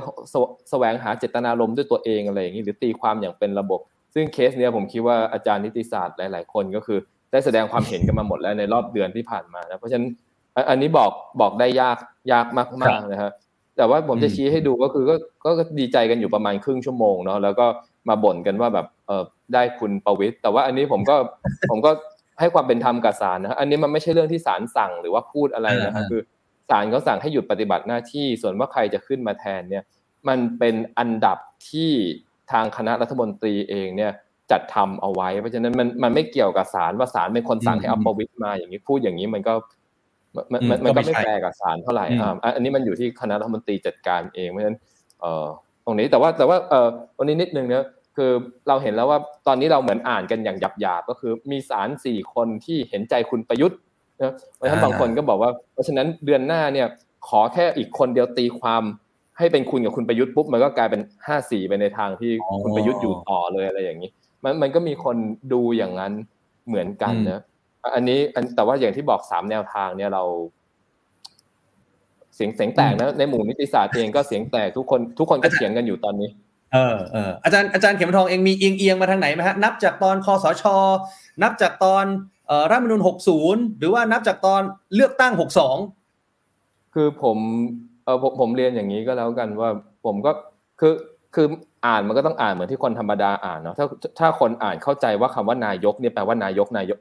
แสวงหาเจตนารมณ์ด้วยตัวเองอะไรอย่างนี้หรือตีความอย่างเป็นระบบ ซึ่งเคสเนี้ยผมคิดว่าอาจารย์นิติศาสตร์หลาย ๆ คนก็คือ ได้แสดงความเห็นกันมาหมดแล้วในรอบเดือนที่ผ่านมานะเพราะฉะนั้นอันนี้บอกบอกได้ยากยากมากๆนะครับ แต่ว่าผมจะชี้ให้ดูก็คือก็ก็ดีใจกันอยู่ประมาณครึ่งชั่วโมงเนาะแล้วก็มาบ่นกันว่าแบบเออได้คุณประวิทย์แต่ว่าอันนี้ผมก็ผมก็ให้ความเป็นธรรมกับศาลนะอันนี้มันไม่ใช่เรื่องที่ศาลสั่งหรือว่าพูดอะไรนะครับคือศาลเขาสั่งให้หยุดปฏิบัติหน้าที่ ส่วนว่าใครจะขึ้นมาแทนเนี่ย มันเป็นอันดับที่ทางคณะรัฐมนตรีเองเนี่ยจัดทำเอาไว้ เพราะฉะนั้นมันมันไม่เกี่ยวกับศาลว่าศาลเป็นคนสั่งให้เอาประวิตยมาอย่างนี้พูดอย่างนี้มันก็ มันมันมันก็ไม่แฟร์กับศาลเท่าไหร่อ่าอันนี้มันอยู่ที่คณะรัฐมนตรีจัดการเองเพราะฉะนั้นเอ่อตรงนี้แต่ว่าแต่ว่าเอ่อวันนี้นิดนึงเนี่ยคือเราเห็นแล้วว่าตอนนี้เราเหมือนอ่านกันอย่างหยาบๆก็คือมีศาลสี่คนที่เห็นใจคุณประยุทธ์นะเพราะฉะนั้นบางคนก็บอกว่า เพราะฉะนั้นเดือนหน้าเนี่ยขอแค่อีกคนเดียวตีความให้เป็นคุณกับคุณประยุทธ์ปุ๊บมันก็กลายเป็นห้าสี่ไปในทางที่คุณประยุทธ์อยู่ต่อเลยอะไรอย่างนี้ มันมันก็มีคนดูอย่างนั้นเหมือนกันนะ อันนี้แต่ว่าอย่างที่บอกสามแนวทางเนี่ยเรา เสียงเสียงแตกนะในหมู่นิติศาสตร์เองก็เสียงแตกทุกคนทุกคนก็เถียงกันอยู่ตอนนี้ เออเอออาจารย์อาจารย์เข็มทองเองมีเอียงเอียงมาทางไหนไหมฮะนับจากตอนคอสช นับจากตอนเอ่อรัฐมนูลหกศูนย์หรือว่านับจากตอนเลือกตั้งหกสองคือผมเออผมผมเรียนอย่างนี้ก็แล้วกันว่าผมก็คือคืออ่านมันก็ต้องอ่านเหมือนที่คนธรรมดาอ่านเนาะถ้าถ้าคนอ่านเข้าใจว่าคำว่านายกเนี่ยแปลว่านายกนายก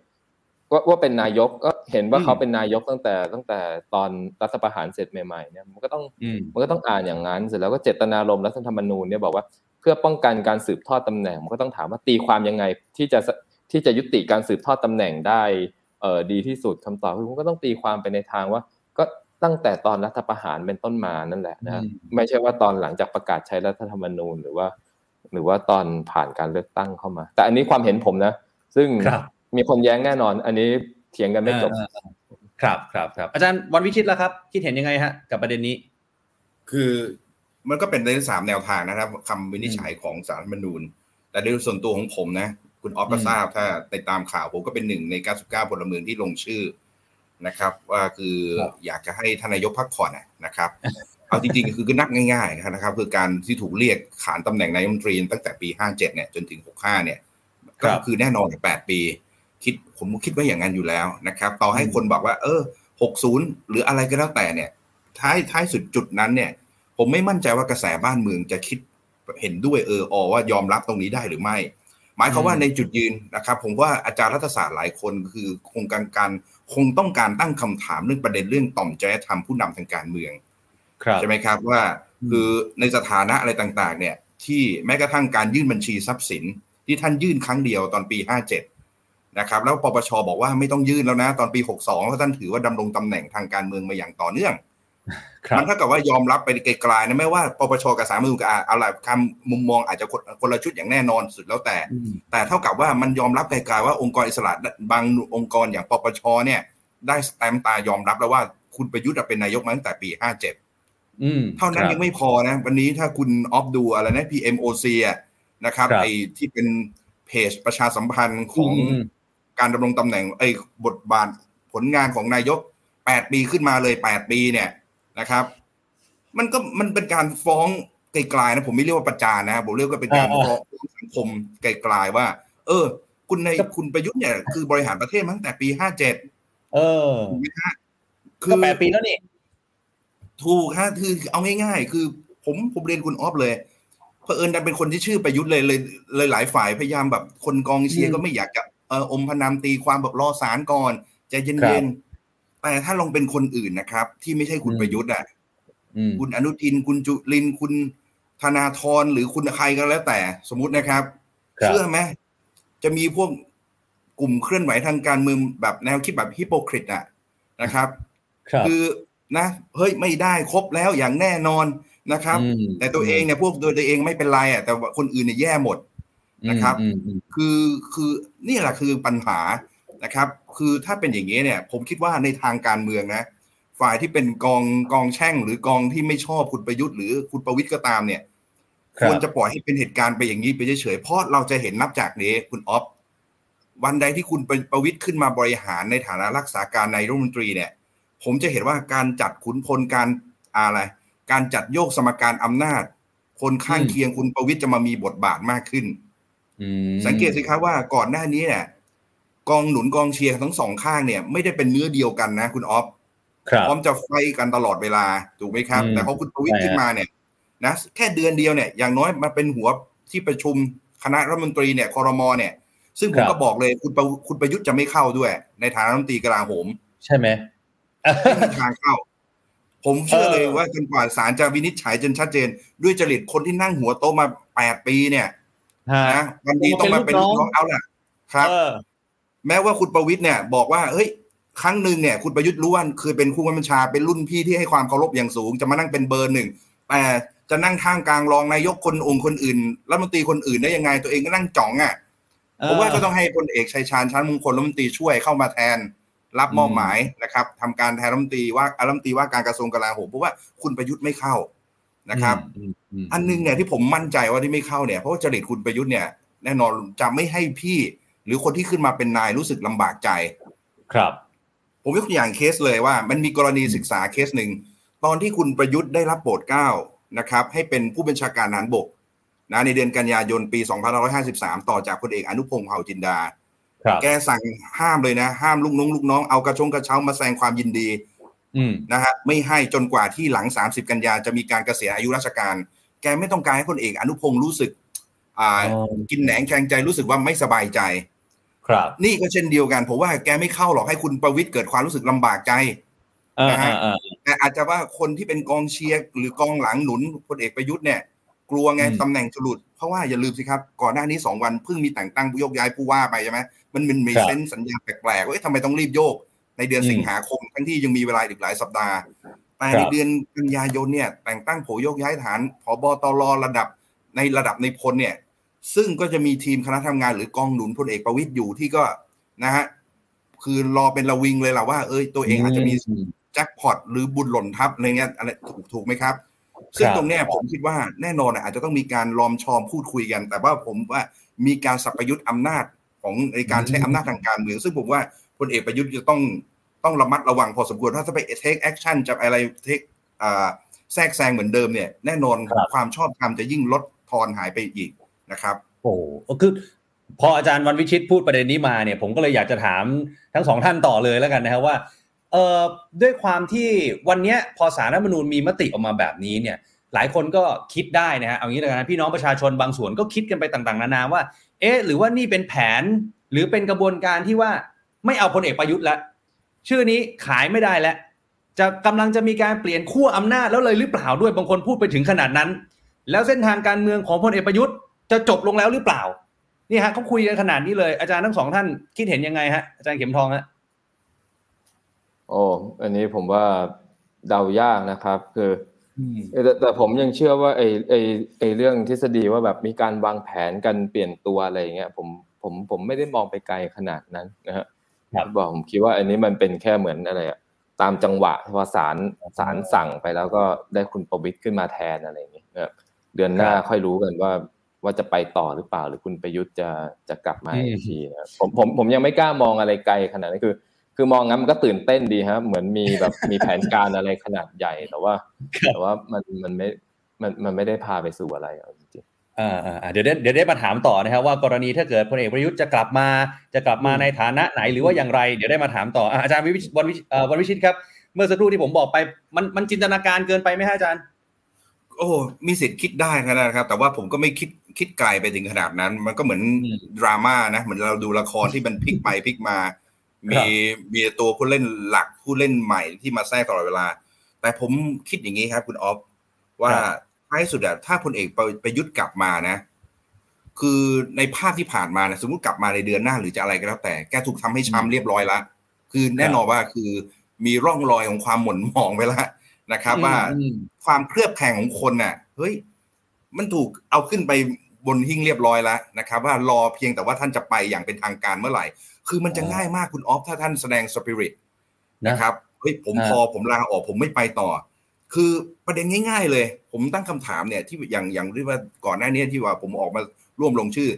ว่าว่าเป็นนายกก็เห็นว่าเขาเป็นนายกตั้งแต่ตั้งแต่ตอนรัฐประหารเสร็จใหม่ๆเนี่ยมันก็ต้องอืมมันก็ต้องอ่านอย่างนั้นเสร็จแล้วก็เจตนารมณ์รัฐธรรมนูญเนี่ยบอกว่าเพื่อป้องกันการสืบทอดตำแหน่งมันก็ต้องถามว่าตีความยังไงที่จะที่จะยุติการสืบทอดตำแหน่งได้เออดีที่สุดคำตอบคือผมก็ต้องตีความไปในทางว่า ก็ตั้งแต่ตอนรัฐประหารเป็นต้นมานั่นแหละนะอืมไม่ใช่ว่าตอนหลังจากประกาศใช้รัฐธรรมนูญหรือว่า หรือว่าตอนผ่านการเลือกตั้งเข้ามา แต่อันนี้ความเห็นผมนะ ซึ่งครับ มีคนแย้งแน่นอน อันนี้เถียงกันไม่จบเออเออครับครับครับอาจารย์วันวิชิตแล้วครับ คิดเห็นยังไงฮะ กับประเด็นนี้ คือมันก็เป็นในสามแนวทางนะครับคำวินิจฉัยของสารรัฐธรรมนูญ แต่โดยส่วนตัวของผมนะ คุณออฟก็อืมทราบถ้าติดตามข่าวผมก็เป็นหนึ่งใน 99พลเมืองที่ลงชื่อนะครับ ว่าคืออยากจะให้ทานนายกพักผ่อนนะนะครับเอาจริงๆคือก็นับง่ายๆนะครับ คือการที่ถูกเรียกขานตำแหน่งนายกรัฐมนตรีตั้งแต่ปี 57 เนี่ยจนถึง 65 เนี่ยครัก็บคือแน่นอน8ปี คิดผมคิดว่าอย่างนั้นอยู่แล้วนะครับต่อให้คนบอกว่า เออ60หรืออะไรก็แล้วแต่เนี่ย ท้ายท้ายสุดจุดนั้นเนี่ย ผมไม่มั่นใจว่ากระแสบ้านเมืองจะคิดเห็นด้วยเอออว่ายอมรับตรงนี้ได้หรือไม่ หมายความว่าอืมในจุดยืนนะครับ ผมว่าอาจารย์รัฐศาสตร์หลายคนคือคงการการคงต้องการตั้งคำถามเรื่องประเด็นเรื่องต่อมจริยธรรมผู้นำทางการเมืองครับใช่ไหมครับว่าอืมคือในสถานะอะไรต่างๆ เนี่ย ที่แม้กระทั่งการยื่นบัญชีทรัพย์สิน ที่ท่านยื่นครั้งเดียวตอนปี 57 นะครับแล้วปปชบอกว่าไม่ต้องยื่นแล้วนะ ตอนปี 62เพราะท่านถือว่าดำรงตำแหน่งทางการเมืองมาอย่างต่อเนื่องครับมันเท่ากับว่ายอมรับไปไกลๆนะไม่ว่าปปชกับสาลรฐธรรมนูญกับเอาละคำมุมมองอาจจะคนคนละชุดอย่างแน่นอนสุดแล้วแต่อืมแต่เท่ากับว่ามันยอมรับไกลๆว่าองค์กรอิสระบางองค์กรอย่างปปชเนี่ย ได้สแตมป์ตายอมรับแล้วว่าคุณประยุทธ์เป็นนายกมาตั้งแต่ปี 57อืมเท่านั้นครับยังไม่พอนะ วันนี้ถ้าคุณออฟดูอะไรนะ PMOC อะนะครับครับไอ้ที่เป็นเพจประชาสัมพันธ์ของอืม การดำรงตำแหน่งไอ้บทบาทผลงานของนายก8ปีขึ้นมาเลย8ปีเนี่ยนะครับ มันก็มันเป็นการฟ้องไกลๆนะผมไม่เรียกว่าประจานนะผมเรียกว่าเป็นการอ่าฟ้องสังคมไกลๆว่า เออ คุณในคุณประยุทธ์เนี่ย คือบริหารประเทศมาตั้งแต่ปี57เออถูกไหมฮะก็แปดปีแล้วนี่ถูกฮะคือเอาง่ายๆ คือ ผมผมเรียนคุณออฟเลยเผอิญดันเป็นคนที่ชื่อประยุทธ์เลยเลยเลยหลายฝ่ายพยายามแบบคนกองเชียร์อืมก็ไม่อยากจะเอออมพนามตีความแบบรอสารก่อนใจเครัย็บนๆแต่ถ้าลองเป็นคนอื่นนะครับ ที่ไม่ใช่คุณอืมประยุทธ์อะอืมคุณอนุทินคุณจุลินทร์คุณธนาธรหรือคุณใครก็แล้วแต่ สมมตินะครับครับ เชื่อไหมจะมีพวกกลุ่มเคลื่อนไหวทางการเมืองแบบแนวคิดแบบฮิปโปคริตอะนะครับครับคือนะเฮ้ยไม่ได้ครบแล้วอย่างแน่นอนนะครับอืมแต่ตัวเองเนี่ยพวกตัวเองไม่เป็นไรอะแต่ว่าคนอื่นเนี่ยแย่หมด นะครับอืมอืมคือคือนี่แหละคือปัญหานะครับ คือถ้าเป็นอย่างนี้เนี่ย ผมคิดว่าในทางการเมืองนะ ฝ่ายที่เป็นกองกองแช่งหรือกองที่ไม่ชอบคุณประยุทธ์หรือคุณประวิตยก็ตามเนี่ยครัคบวรจะปล่อยให้เป็นเหตุการณ์ไปอย่างนี้ไปเฉยๆเพราะเราจะเห็นนับจากนี้คุณออฟวันใดที่คุณประประวิตยขึ้นมาบริหารในฐานะรักษาการนายรัฐมนตรีเนี่ย ผมจะเห็นว่าการจัดขุนพลการอะไร การจัดโยกสมการอำนาจ คนข้างอืมเคียงคุณประวิตยจะมามีบทบาทมากขึ้นอืม สังเกตสิครับว่าก่อนหน้านี้เนี่ยกองหนุนกองเชียร์ทั้งสองข้างเนี่ย ไม่ได้เป็นเนื้อเดียวกันนะ คุณออฟครับพร้อมจะไฟกันตลอดเวลาถูกไหมครับอืมแต่พอคุณประวิตยใช่ฮะขึ้นมาเนี่ยนะแค่เดือนเดียวเนี่ยอย่างน้อยมาเป็นหัวที่ประชุมคณะรัฐมนตรีเนี่ยคอรมอเนี่ย ซึ่งผมก็บอกเลยคุณประคุณประยุทธ์จะไม่เข้าด้วย ในฐานะรัฐมนตรีกลาโหม ใช่ไหมไม่มีทางเข้า ผมเชื่อเลยเออว่าจนกว่าศาลจะวินิจฉัยจนชัดเจน ด้วยจริตคนที่นั่งหัวโต๊ะมาแปดปีเนี่ยฮะ นะวันนี้ต้องมาเป็นลูกน้องเอาล่ะครับเออแม้ว่าคุณประวิทย์เนี่ยบอกว่าเฮ้ยครั้งหนึ่งเนี่ยคุณประยุทธ์รู้ว่าเคยเป็นผู้บัญชาเป็นรุ่นพี่ที่ให้ความเคารพอย่างสูง จะมานั่งเป็นเบอร์หนึ่งแต่จะนั่งท่ามกลางรองนายกคนองค์คนอื่นรัฐมนตรีคนอื่นได้ยังไงตัวเองก็นั่งจ่องอะผมว่าก็ต้องให้พลเอกชัยชาญชั้นมงคลรัฐมนตรีช่วยเข้ามาแทน รับมอบหมายนะครับทำการแทนรัฐมนตรีว่ารัฐมนตรีว่าการกระทรวงกลาโหมเพราะว่าคุณประยุทธ์ไม่เข้า นะครับอืมอืมอันหนึงเนี่ยที่ผมมั่นใจว่าที่ไม่เข้าเนี่ยเพราะว่าจริตคุณประยุทธ์เนี่ยแน่นอนจะไม่ให้พี่ หรือคนที่ขึ้นมาเป็นนายรู้สึกลำบากใจ ครับ ผมยกตัวอย่างเคสเลยว่า มันมีกรณีศึกษาเคสหนึ่งตอนที่คุณประยุทธ์ได้รับโปรดเกล้านะครับ ให้เป็นผู้บัญชาการทหารบกนะในเดือนกันยายนปี 2553 ต่อจากพลเอกอนุพงศ์เผ่าจินดาครับแกสั่งห้ามเลยนะ ห้ามลูกน้องลูกน้องเอากระชงกระเช้ามาแสดงความยินดีอืม นะฮะไม่ให้จนกว่าที่หลัง 30 กันยาจะมีการเกษียณอายุราชการ แกไม่ต้องการให้คนเอกอนุพงศ์รู้สึกอ่าอ๋อกินแหนงแคลงใจรู้สึกว่าไม่สบายใจ ครับ นี่ก็เช่นเดียวกันผมว่าแกไม่เข้าหรอกให้คุณประวิตยเกิดความรู้สึกลำบากใจอ่านะฮะอ่าอ่าแต่อาจจะว่าคนที่เป็นกองเชียร์หรือกองหลังหนุนพลเอกประยุทธ์เนี่ย กลัวไงอืมตำแหน่งจะหลุด เพราะว่าอย่าลืมสิครับ ก่อนหน้านี้สองวันเพิ่งมีแต่งตั้งผู้โยกย้ายผู้ว่าไปใช่ไหมมันมันมีครับเซนส์สัญญาณแปลกๆว่าเอ๊ะทำไมต้องรีบโยก ในเดือนอืมสิงหาคมทั้งที่ยังมีเวลาอีกหลายสัปดาห์ แต่ครัในบเดือนกันยายนเนี่ยแต่งตั้งโผโยกย้ายฐานผบตรระดับในระดับในพลเนี่ย ซึ่งก็จะมีทีมคณะทำงานหรือกองหนุนพลเอกประวิตยอยู่ที่ก็นะฮะคือรอเป็นระวิงเลยล่ะว่า เอ้ยตัวเองอาจจะมีแจ็คพอตหรือบุญหล่นทับอะไรเงี้ยอะไรถูกถูกไหมครับ ซึ่งครับตรงเนี้ยผมคิดว่าแน่นอนอะอาจจะต้องมีการลอมชอมพูดคุยกัน แต่ว่าผมว่ามีการสัพยุทธ์อำนาจของในการใช้อำนาจทางการเมืองซึ่งผมว่า พลเอกประยุทธ์จะต้องต้องระมัดระวังพอสมควรถ้าจะไป take action จะอะไร take อ่าแทรกแซงเหมือนเดิมเนี่ย แน่นอนครับความชอบธรรมจะยิ่งลดทอนหายไปอีกนะครับ โอ้โหคือพออาจารย์วันวิชิตพูดประเด็นนี้มาเนี่ย ผมก็เลยอยากจะถามทั้งสองท่านต่อเลยแล้วกันนะครับว่าเอ่อด้วยความที่วันเนี้ยพอสารรัฐธรรมนูญมีมติออกมาแบบนี้เนี่ย หลายคนก็คิดได้นะฮะเอางี้เลยนะพี่น้องประชาชนบางส่วนก็คิดกันไปต่างๆ นานาว่า เอ๊ะ หรือว่านี่เป็นแผน หรือเป็นกระบวนการที่ว่า ไม่เอาพลเอกประยุทธ์แล้วชื่อนี้ขายไม่ได้แล้วจะกำลังจะมีการเปลี่ยนขั้วอำนาจแล้วเลยหรือเปล่าด้วยบางคนพูดไปถึงขนาดนั้น แล้วเส้นทางการเมืองของพลเอกประยุทธ์จะจบลงแล้วหรือเปล่านี่ฮะเขาคุยกันขนาดนี้เลยอาจารย์ทั้งสองท่านคิดเห็นยังไงฮะอาจารย์เข็มทองฮะโอ้อันนี้ผมว่าเดายากนะครับ คืออแต่แต่ผมยังเชื่อว่าไอ้ไอ้ไอ้เรื่องทฤษฎีว่าแบบมีการวางแผนกันเปลี่ยนตัวอะไรอย่างเงี้ยผมผมผมไม่ได้มองไปไกลขนาดนั้นนะฮะครั บบอกผมคิดว่าอันนี้มันเป็นแค่เหมือนอะไรอะตามจังหวะพอศาลศาลสั่งไปแล้วก็ได้คุณประวิตรขึ้นมาแทนอะไรอย่างเงี้ยนะครับเดือนหน้าครับค่อยรู้กันว่าว่าจะไปต่อหรือเปล่า หรือคุณประยุทธ์จะจะกลับมาอืมอีกทีนะครับผมผมผมยังไม่กล้ามองอะไรไกลขนาดนั้นคือ คือมองงั้นมันก็ตื่นเต้นดีครับเหมือนมีแบบมีแผนการอะไรขนาดใหญ่แต่ว่า แต่ว่ามันมันไม่มันมันไม่ได้พาไปสู่อะไร เอาจริงอ่าอ่าอ่าเดี๋ยวได้เดี๋ยวได้มาถามต่อนะครับว่ากรณีถ้าเกิดพลเอกประยุทธ์จะกลับมาจะกลับมาในฐานะไหนหรือว่าอย่างไร เดี๋ยวได้มาถามต่ออะอาจารย์วิชิตวันวิชิตเอ่อวันวิชิตครับ เมื่อสักครู่ที่ผมบอกไปมันมันจินตนาการเกินไปไหมฮะอาจารย์ โอ้มีสิทธิ์คิดได้นะครับ แต่ว่าผมก็ไม่คิดคิดไกลไปถึงขนาดนั้น มันก็เหมือนอืมดราม่านะเหมือนเราดูละครที่มันพลิกไปพลิกมาครัมีบมีตัวผู้เล่นหลักผู้เล่นใหม่ที่มาแทรกตลอดเวลา แต่ผมคิดอย่างนี้ครับ คุณออฟว่า ท้ายสุดอะถ้าพลเอกประประยุทธ์กลับมานะ คือในภาพที่ผ่านมานะสมมติกลับมาในเดือนหน้าหรือจะอะไรก็แล้วแต่แกถูกทำให้ช้ำเรียบร้อยละคือแน่นอนว่าคือมีร่องรอยของความหม่นหมองไปแล้วนะครับ ว่าอืมความเครือบแคลงของคนน่ะเฮ้ยมันถูกเอาขึ้นไปบนหิ้งเรียบร้อยแล้วนะครับ ว่ารอเพียงแต่ว่าท่านจะไปอย่างเป็นทางการเมื่อไหร่ คือมันจะอ๋อง่ายมากคุณออฟถ้าท่านแสดงสปิริตนะนะครับเฮ้ยผมอ่าพอผมลาออกผมไม่ไปต่อ คือประเด็นง่าย ๆ เลย ผมตั้งคำถามเนี่ยที่อย่างอย่างที่ว่าก่อนหน้านี้ที่ว่าผมออกมาร่วมลงชื่อ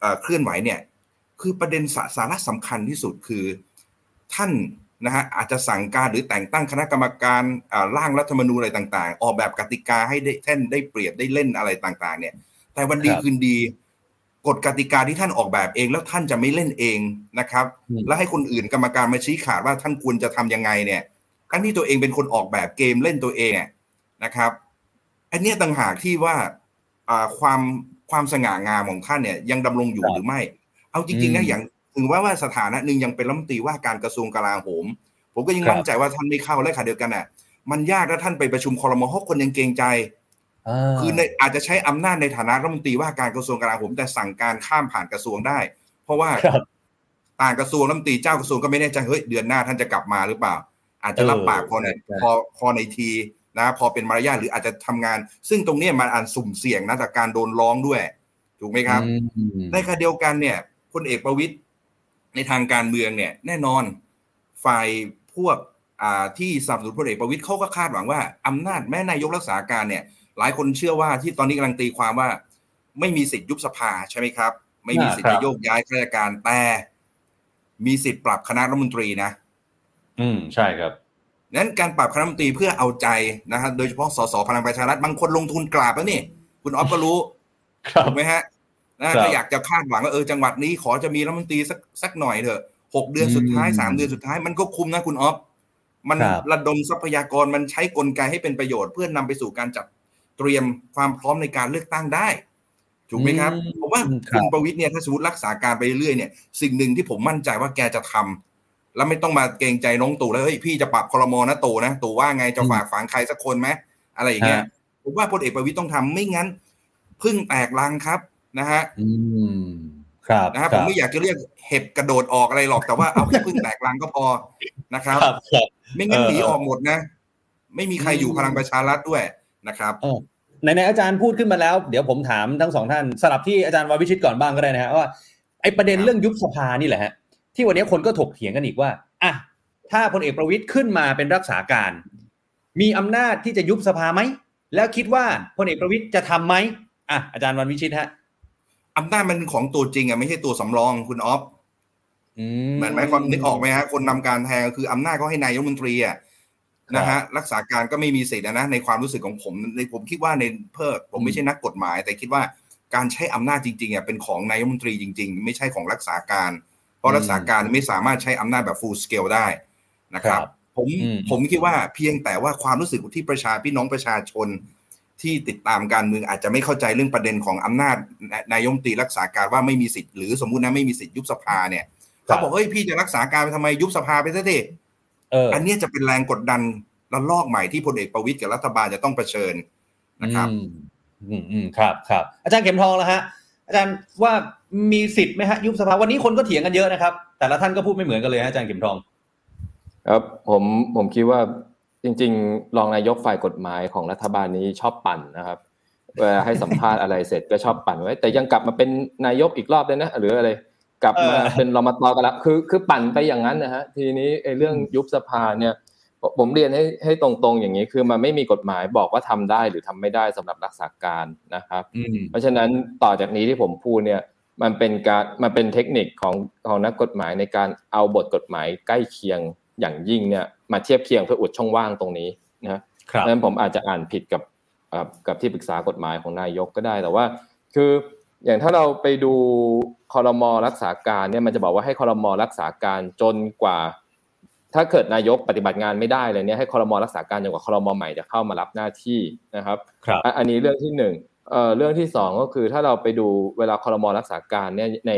เอ่อเคลื่อนไหวเนี่ย คือประเด็นสาสาระสำคัญที่สุดคือท่านนะฮะอาจจะสั่งการหรือแต่งตั้งคณะกรรมการอ่าร่างรัฐธรรมนูญอะไรต่างๆ ออกแบบกติกาให้ได้ท่านได้เปรียบได้เล่นอะไรต่างๆ เนี่ย แต่วันดีครับคืนดีกฎกติกาที่ท่านออกแบบเองแล้วท่านจะไม่เล่นเองนะครับอืมแล้วให้คนอื่นกรรมการมาชี้ขาดว่าท่านควรจะทำยังไงเนี่ย ทั้งที่ตัวเองเป็นคนออกแบบเกมเล่นตัวเองอะนะครับ อันเนี้ยต่างหากที่ว่าอ่าความความสง่างามของท่านเนี่ยยังดำรงอยู่ครับหรือไม่ เอาจริงๆอืนะมอย่างถึงว่าว่าสถานะหนึ่งยังเป็นรัฐมนตรีว่าการกระทรวงกลาโหม ผมก็ยังครับมั่นใจว่าท่านไม่เข้าและขณะเดียวกันน่ะ มันยากถ้าท่านไปประชุมคอรมอเพราะคนยังเกรงใจอ่าคือในอาจจะใช้อำนาจในฐานะรัฐมนตรีว่าการกระทรวงกลาโหม แต่สั่งการข้ามผ่านกระทรวงได้ เพราะว่าครับต่างกระทรวงรัฐมนตรีเจ้ากระทรวงก็ไม่แน่ใจเฮ้ยเดือนหน้าท่านจะกลับมาหรือเปล่า อาจจะรับเออปากพอในใช่พอพอในทีนะพอเป็นมารยาทหรืออาจจะทำงาน ซึ่งตรงเนี้ยมันอันสุ่มเสี่ยงนะจากการโดนร้องด้วย ถูกไหมครับอืมในขณะเดียวกันเนี่ยพลเอกประวิตยในทางการเมืองเนี่ยแน่นอนฝ่ายพวกอ่าที่สนับสนุนพลเอกประวิตยเขาก็คาดหวังว่าอำนาจแม้นายกรักษาการเนี่ย หลายคนเชื่อว่าที่ตอนนี้กำลังตีความว่า ไม่มีสิทธิ์ยุบสภาใช่ไหมครับ ไม่มีสิทธิ์ครัจะบโยกย้ายข้าราชการแต่มีสิทธิ์ปรับคณะรัฐมนตรีนะ อืมใช่ครับนั้นการปรับคณะรัฐมนตรีเพื่อเอาใจนะฮะโดยเฉพาะสสพลังประชารัฐบางคนลงทุนกราบแล้วนี่คุณออฟก็รู้ครับถูกไหมฮะนะครับถ้าอยากจะคาดหวังว่าเออจังหวัดนี้ขอจะมีรัฐมนตรีสักสักหน่อยเถอะหกเดือนสุดท้ายอืมสามเดือนสุดท้ายมันก็คุ้มนะคุณออฟมันครับระดมทรัพยากรมันใช้กลไกให้เป็นประโยชน์ เพื่อนนำไปสู่การจัดเตรียมความพร้อมในการเลือกตั้งได้ถูกไหมครับอืมผมว่าครับคุณประวิทย์เนี่ยถ้าสมมติรักษาการไปเรื่อยๆเนี่ย สิ่งหนึ่งที่ผมมั่นใจว่าแกจะทำ แล้วไม่ต้องมาเกรงใจน้องตู่แล้วเฮ้ยพี่จะปรับคอรมอนะตู่นะตู่ว่าไงจะฝากฝังใครสักคนไหมอะไรอย่างเงี้ยฮะผมว่าพลเอกประวิตยต้องทำไม่งั้นพึ่งแตกรังครับนะฮะอืมครับนะฮะคผรัมบไม่อยากจะเรียกเห็บกระโดดออกอะไรหรอกแต่ว่าเอาแค่พึ่งแตกรังก็พอนะครับครับครับไม่งั้นเออหนีออกหมดนะ ไม่มีใครอยู่อืมพลังประชารัฐด้วยนะครับเออไหนๆอาจารย์พูดขึ้นมาแล้ว เดี๋ยวผมถามทั้งสองท่านสลับที่อาจารย์วาวิชิตก่อนบ้างก็ได้นะฮะว่าไอ้ประเด็นครับเรื่องยุบสภานี่แหละฮะ ที่วันนี้คนก็ถกเถียงกันอีกว่าอะถ้าพลเอกประวิตยขึ้นมาเป็นรักษาการ มีอำนาจที่จะยุบสภาไหมแล้วคิดว่าพลเอกประวิตยจะทำไหมอะอาจารย์วันวิชิตฮะอำนาจมันของตัวจริงอะไม่ใช่ตัวสำรองคุณออฟอืเหมือนไหมความนึกออกไหมฮะคนนำการแทนคืออำนาจก็ให้นายกรัฐมนตรีอะนะฮะรักษาการก็ไม่มีสิทธิ์อะนะในความรู้สึกของผมในผมคิดว่าในเพิ่ผมไม่ใช่นักกฎหมาย แต่คิดว่าการใช้อำนาจจริงๆอะเป็นของนายกรัฐมนตรีจริง ๆ ไม่ใช่ของรักษาการ เพราะรักษาการไม่สามารถใช้อำนาจแบบ full scale ได้นะครับผมอืมผมคิดว่าเพียงแต่ว่าความรู้สึกที่ประชาพี่น้องประชาชนที่ติดตามการเมืองอาจจะไม่เข้าใจเรื่องประเด็นของอำนาจนายกรัฐมนตรีรักษาการว่าไม่มีสิทธิ์หรือสมมุตินะไม่มีสิทธิ์ยุบสภาเนี่ยเขาบอกเฮ้ยพี่จะรักษาการไปทำไมยุบสภาไปซะดิเอออันเนี้ยจะเป็นแรงกดดันระลอกใหม่ที่พลเอกประวิตยกับรัฐบาลจะต้องเผชิญนะครับ อืมอืมอืมครับครับอาจารย์เข็มทองแล้วฮะ อาจารย์ว่า มีสิทธิ์ไหมฮะยุบสภาวันนี้คนก็เถียงกันเยอะนะครับ แต่ละท่านก็พูดไม่เหมือนกันเลยฮะอาจารย์เข็มทอง ครับผมผมคิดว่าจริง ๆ รองนายกฝ่ายกฎหมายของรัฐบาลนี้ชอบปั่นนะครับเวลาให้สัมภาษณ์อะไรเสร็จก็ชอบปั่นไว้ แต่ยังกลับมาเป็นนายกอีกรอบเลยนะหรืออะไรกลับมาเออเป็นรมตกันแล้วคือคือปั่นไปอย่างนั้นนะฮะทีนี้ไอ้เรื่องยุบสภาเนี่ยผมผมเรียนให้ให้ตรงๆอย่างนี้คือมันไม่มีกฎหมายบอกว่าทำได้หรือทำไม่ได้สำหรับรักษาการนะครับอืมเพราะฉะนั้นต่อจากนี้ที่ผมพูดเนี่ย มันเป็นการมันเป็นเทคนิคของของนักกฎหมายในการเอาบทกฎหมายใกล้เคียงอย่างยิ่งเนี่ยมาเทียบเคียงเพื่ออุดช่องว่างตรงนี้นะครับนั้นผมอาจจะอ่านผิดกับเอ่อกับที่ปรึกษากฎหมายของนายกก็ได้แต่ว่า คืออย่างถ้าเราไปดูคอรมอรักษาการเนี่ยมันจะบอกว่าให้คอรมอรักษาการจนกว่า ถ้าเกิดนายกปฏิบัติงานไม่ได้เลยเนี่ยให้คอรมอรักษาการจนกว่าคอรมอใหม่จะเข้ามารับหน้าที่นะครับครับอะอันนี้เรื่องที่หนึ่ง เอ่อเรื่องที่สองก็คือถ้าเราไปดูเวลาคอรมอรักษาการเนี่ยใน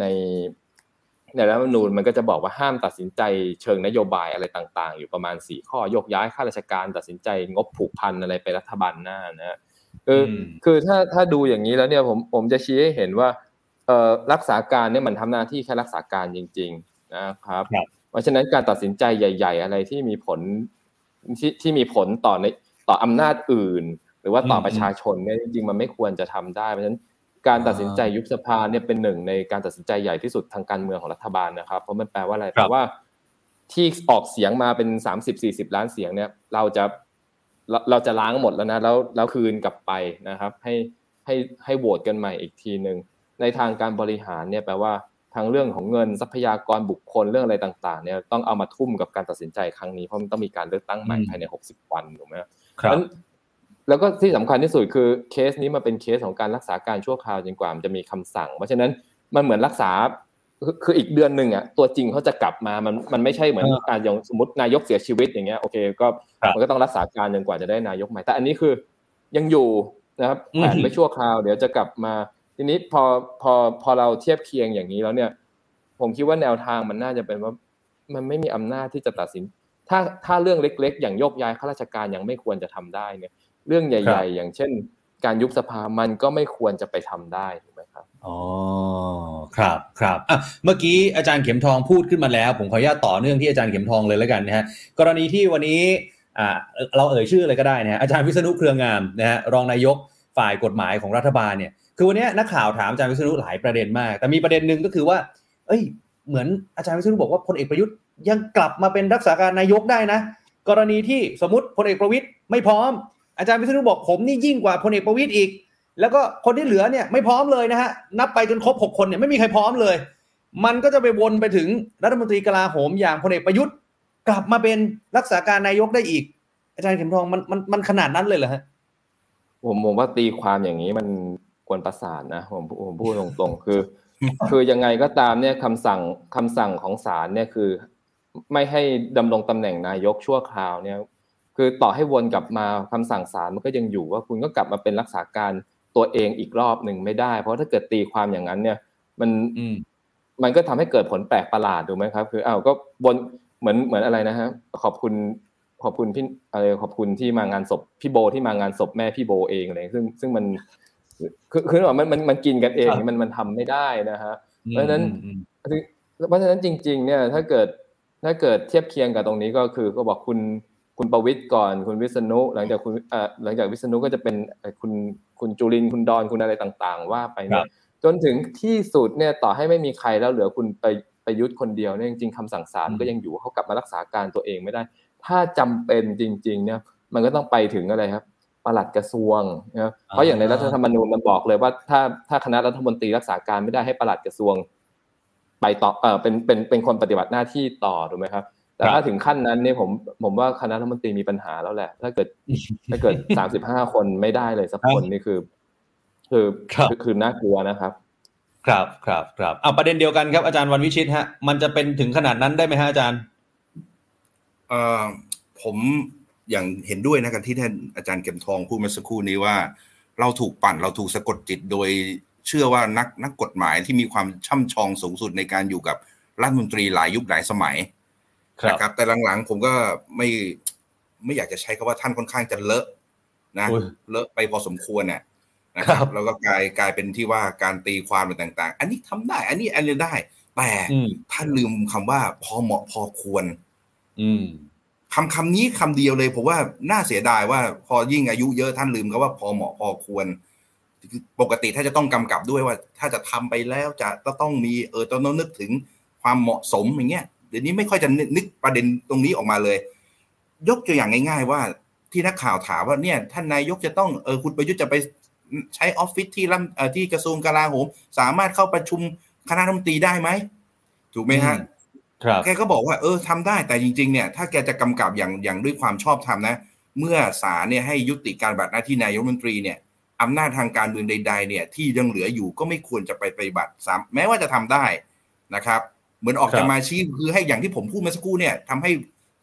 ในในรัฐธรรมนูญมันก็จะบอกว่าห้ามตัดสินใจเชิงนโยบายอะไรต่างๆ อยู่ประมาณสี่ข้อยกย้ายข้าราชการตัดสินใจงบผูกพันอะไรไปรัฐบาลหน้านะฮะคืออมคือถ้าถ้าดูอย่างนี้แล้วเนี่ยผมผมจะชี้ให้เห็นว่าเอ่อรักษาการเนี่ยมันทำหน้าที่แค่รักษาการจริง ๆนะครับครับ เพราะฉะนั้นการตัดสินใจใหญ่ ๆ อะไรที่มีผลที่ที่มีผลต่อในต่ออำนาจอื่น หรือว่าต่ออมประชาชนเนี่ยจริงๆมันไม่ควรจะทำได้เพราะฉะนั้นการตัดสินใจยุบสภาเนี่ยเป็นหนึ่งในการตัดสินใจใหญ่ที่สุดทางการเมืองของรัฐบาลนะครับ เพราะมันแปลว่าอะไรคแปรัลบว่าที่ออกเสียงมาเป็นสามสิบสี่สิบล้านเสียงเนี่ย เราจะเราเราจะล้างหมดแล้วนะแล้วแล้วคืนกลับไปนะครับ ให้ให้ให้โหวตกันใหม่อีกทีหนึ่งในทางการบริหารเนี่ยแปลว่าทางเรื่องของเงินทรัพยากรบุคคลเรื่องอะไรต่างๆเนี่ยต้องเอามาทุ่มกับการตัดสินใจครั้งนี้เพราะมันต้องมีการเลือกตั้งใหม่อืมภายในหกสิบวันถูกไหมครับนั้น แล้วก็ที่สำคัญที่สุดคือเคสนี้มาเป็นเคสของการรักษาการชั่วคราวจนกว่ามันจะมีคำสั่ง เพราะฉะนั้นมันเหมือนรักษาคือคืออีกเดือนหนึ่งอะตัวจริงเขาจะกลับมามันมันไม่ใช่เหมือนเอออ่อ่าอย่างสมมตินายกเสียชีวิตอย่างเงี้ยโอเคก็ครับมันก็ต้องรักษาการจนกว่าจะได้นายกใหม่แต่อันนี้คือยังอยู่นะครับอืมแผนไม่ชั่วคราว เดี๋ยวจะกลับมาทีนี้พอพอพอเราเทียบเคียงอย่างนี้แล้วเนี่ย ผมคิดว่าแนวทางมันน่าจะเป็นว่า มันไม่มีอำนาจที่จะตัดสิน ถ้าถ้าเรื่องเล็ก ๆ อย่างโยกย้ายข้าราชการยังไม่ควรจะทำได้เนี่ย เรื่องใหญ่ ๆ อย่างเช่น การยุบสภามันก็ไม่ควรจะไปทำได้ถูกไหมครับอ๋อครับครับอะเมื่อกี้อาจารย์เข็มทองพูดขึ้นมาแล้ว ผมขออนุญาตต่อเนื่องที่อาจารย์เข็มทองเลยแล้วกันนะฮะกรณีที่วันนี้อ่าเราเอ่ยชื่อเลยก็ได้นะฮะอาจารย์วิษณุเครืองามนะฮะรองนายกฝ่ายกฎหมายของรัฐบาลเนี่ยคือวันนี้นักข่าวถามอาจารย์วิษณุหลายประเด็นมาก แต่มีประเด็นหนึ่งก็คือว่า เอ้ย เหมือนอาจารย์วิษณุบอกว่าพลเอกประยุทธ์ยังกลับมาเป็นรักษาการนายกได้นะ กรณีที่สมมติพลเอกประวิตยไม่พร้อม อาจารย์วิษณุบอกผมนี่ยิ่งกว่าพลเอกประวิตยอีก แล้วก็คนที่เหลือเนี่ยไม่พร้อมเลยนะฮะนับไปจนครบหกคนเนี่ยไม่มีใครพร้อมเลย มันก็จะไปวนไปถึงรัฐมนตรีกลาโหมอย่างพลเอกประยุทธ์ กลับมาเป็นรักษาการนายกได้อีก อาจารย์เข็มทองมันมันมันขนาดนั้นเลยเหรอฮะผมผมว่าตีความอย่างนี้มันกวนประสาทนะผมผมพูดตรงๆ คือ คือยังไงก็ตามเนี่ยคำสั่งคำสั่งของศาลเนี่ยคือ ไม่ให้ดำรงตำแหน่งนายกชั่วคราวเนี่ย คือต่อให้วนกลับมาคำสั่งศาลมันก็ยังอยู่ว่าคุณก็กลับมาเป็นรักษาการตัวเองอีกรอบหนึ่งไม่ได้ เพราะถ้าเกิดตีความอย่างนั้นเนี่ย มันมันก็ทำให้เกิดผลแปลกประหลาดถูกไหมครับ คืออ้าวก็วนเหมือนเหมือนอะไรนะฮะขอบคุณขอบคุณพี่อะไรขอบคุณที่มางานศพพี่โบที่มางานศพแม่พี่โบเองอะไรซึ่งซึ่งมันคือคือว่ามันมันมันกินกันเองมันมันทำไม่ได้นะฮะเพราะฉะนั้นเพราะฉะนั้นจริง ๆ เนี่ย ถ้าเกิดถ้าเกิดเทียบเคียงกับตรงนี้ก็คือก็บอกคุณ คุณประวิทย์ก่อน คุณวิษณุหลังจากคุณเอ่อหลังจากวิษณุก็จะเป็นคุณคุณจุลินคุณดอนคุณอะไรต่างๆ ว่าไปเนี่ยจนถึงที่สุดเนี่ยต่อให้ไม่มีใครแล้วเหลือคุณไปไปยุทธคนเดียวเนี่ยจริงๆคำสั่งศาลก็ยังอยู่เขากลับมารักษาการตัวเองไม่ได้ ถ้าจำเป็นจริงๆเนี่ยมันก็ต้องไปถึงอะไรครับปลัดกระทรวงนะเพราะอย่างในรัฐธรรมนูญมันบอกเลยว่าถ้าถ้าคณะรัฐมนตรีรักษาการไม่ได้ให้ปลัดกระทรวง ไปต่อเออเป็นเป็นเป็นคนปฏิบัติหน้าที่ต่อถูกไหมครับ แต่ถ้าถึงขั้นนั้นเนี่ยผมผมว่าคณะรัฐมนตรีมีปัญหาแล้วแหละ ถ้าเกิดถ้าเกิดสามสิบห้าคนไม่ได้เลยสักคนนี่คือ คือคือน่ากลัวนะครับ ครับครับครับเอาประเด็นเดียวกันครับอาจารย์วันวิชิตฮะ มันจะเป็นถึงขนาดนั้นได้ไหมฮะอาจารย์เอ่อผมอย่างเห็นด้วยนะกันที่ท่านอาจารย์เก็บทองพูดมาสักครู่นี้ว่า เราถูกปั่นเราถูกสะกดจิตโดยเชื่อว่านักนักกฎหมายที่มีความช่ำชองสูงสุดในการอยู่กับรัฐมนตรีหลายยุคหลายสมัย นะครับแต่หลังๆผมก็ไม่ไม่อยากจะใช้คำว่าท่านค่อนข้างจะเลอะนะเลอะไปพอสมควรเนี่ยนะครับแล้วก็กลายกลายเป็นที่ว่าการตีความต่าง ๆ อันนี้ทำได้ อันนี้อันนี้ได้ แต่ท่านลืมคำว่าพอเหมาะพอควร อืมคำคำนี้คำเดียวเลยผมว่าน่าเสียดายว่าพอยิ่งอายุเยอะท่านลืมก็ว่าพอเหมาะพอควรปกติถ้าจะต้องกำกับด้วยว่า ถ้าจะทำไปแล้วจะต้องมีเออต้องนึกถึงความเหมาะสมอย่างเงี้ย เดี๋ยวนี้ไม่ค่อยจะนึกประเด็นตรงนี้ออกมาเลย ยกตัวอย่างง่าย ๆ ว่าที่นักข่าวถามว่าเนี่ยท่านนายกจะต้องเออคุณประยุทธ์จะไปใช้ออฟฟิศที่รัฐที่กระทรวงกลาโหม สามารถเข้าประชุมคณะรัฐมนตรีได้ไหมถูกไหมฮะแกก็บอกว่าเออทำได้แต่จริงๆเนี่ยถ้าแกจะกำกับอย่างอย่างด้วยความชอบธรรมนะ เมื่อศาลเนี่ยให้ยุติการบัตรหน้าที่นายกรัฐมนตรีเนี่ยอำนาจทางการเมืองใด ๆ เนี่ยที่ยังเหลืออยู่ก็ไม่ควรจะไปปฏิบัติซ้ำแม้ว่าจะทำได้นะครับ เหมือนออกจะมาชี้คือให้อย่างที่ผมพูดเมื่อสักครู่เนี่ยทำให้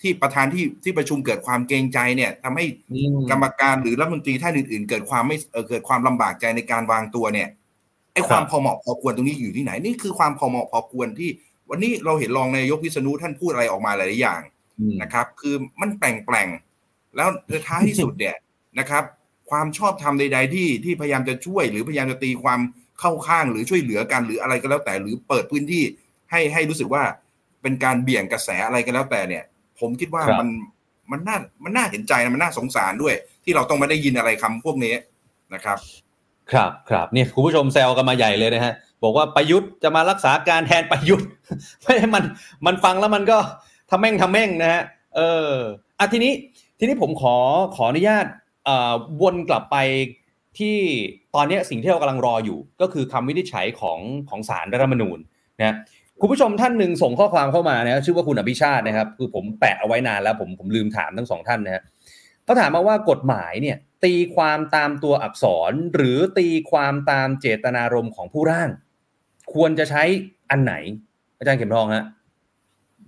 ที่ประธานที่ที่ประชุมเกิดความเกรงใจเนี่ยทำให้กรรมการหรือรัฐมนตรีท่านอื่นๆ เกิดความไม่เกิดความลำบากใจในการวางตัวเนี่ยไอ้ความพอเหมาะพอควรตรงนี้อยู่ที่ไหนนี่คือความพอเหมาะพอควรที่ วันนี้เราเห็นรองนายกวิษณุท่านพูดอะไรออกมาหลายอย่างนะครับ คือมันแปลงแปลงแล้วท้ายที่สุดเนี่ยนะครับ ความชอบธรรมใด ๆ ที่ที่พยายามจะช่วยหรือพยายามจะตีความเข้าข้างหรือช่วยเหลือกันหรืออะไรก็แล้วแต่หรือเปิดพื้นที่ ให้ให้รู้สึกว่าเป็นการเบี่ยงกระแสอะไรก็แล้วแต่เนี่ย ผมคิดว่ามันมันน่ามันน่าเห็นใจนะมันน่าสงสารด้วย ที่เราต้องมาได้ยินอะไรคำพวกนี้นะครับ ครับครับเนี่ยคุณผู้ชมแซวกันมาใหญ่เลยนะฮะบอกว่าประยุทธ์จะมารักษาการแทนประยุทธ์ไม่มันมันฟังแล้วมันก็ทำแม่งทำแม่งนะฮะเอออะทีนี้ทีนี้ผมขอขออนุญาตอ่วนกลับไปที่ตอนนี้สิ่งที่เรากำลังรออยู่ ก็คือคำวินิจฉัยของของศาลรัฐธรรมนูญนะ คุณผู้ชมท่านหนึ่งส่งข้อความเข้ามานะชื่อว่าคุณอภิชาตินะครับ คือผมแปะเอาไว้นานแล้วผมผมลืมถามทั้งสองท่านนะฮะเขาถามมาว่ากฎหมายเนี่ยตีความตามตัวอักษร หรือตีความตามเจตนารมณ์ของผู้ร่าง ควรจะใช้อันไหน อาจารย์เข็มทองฮะ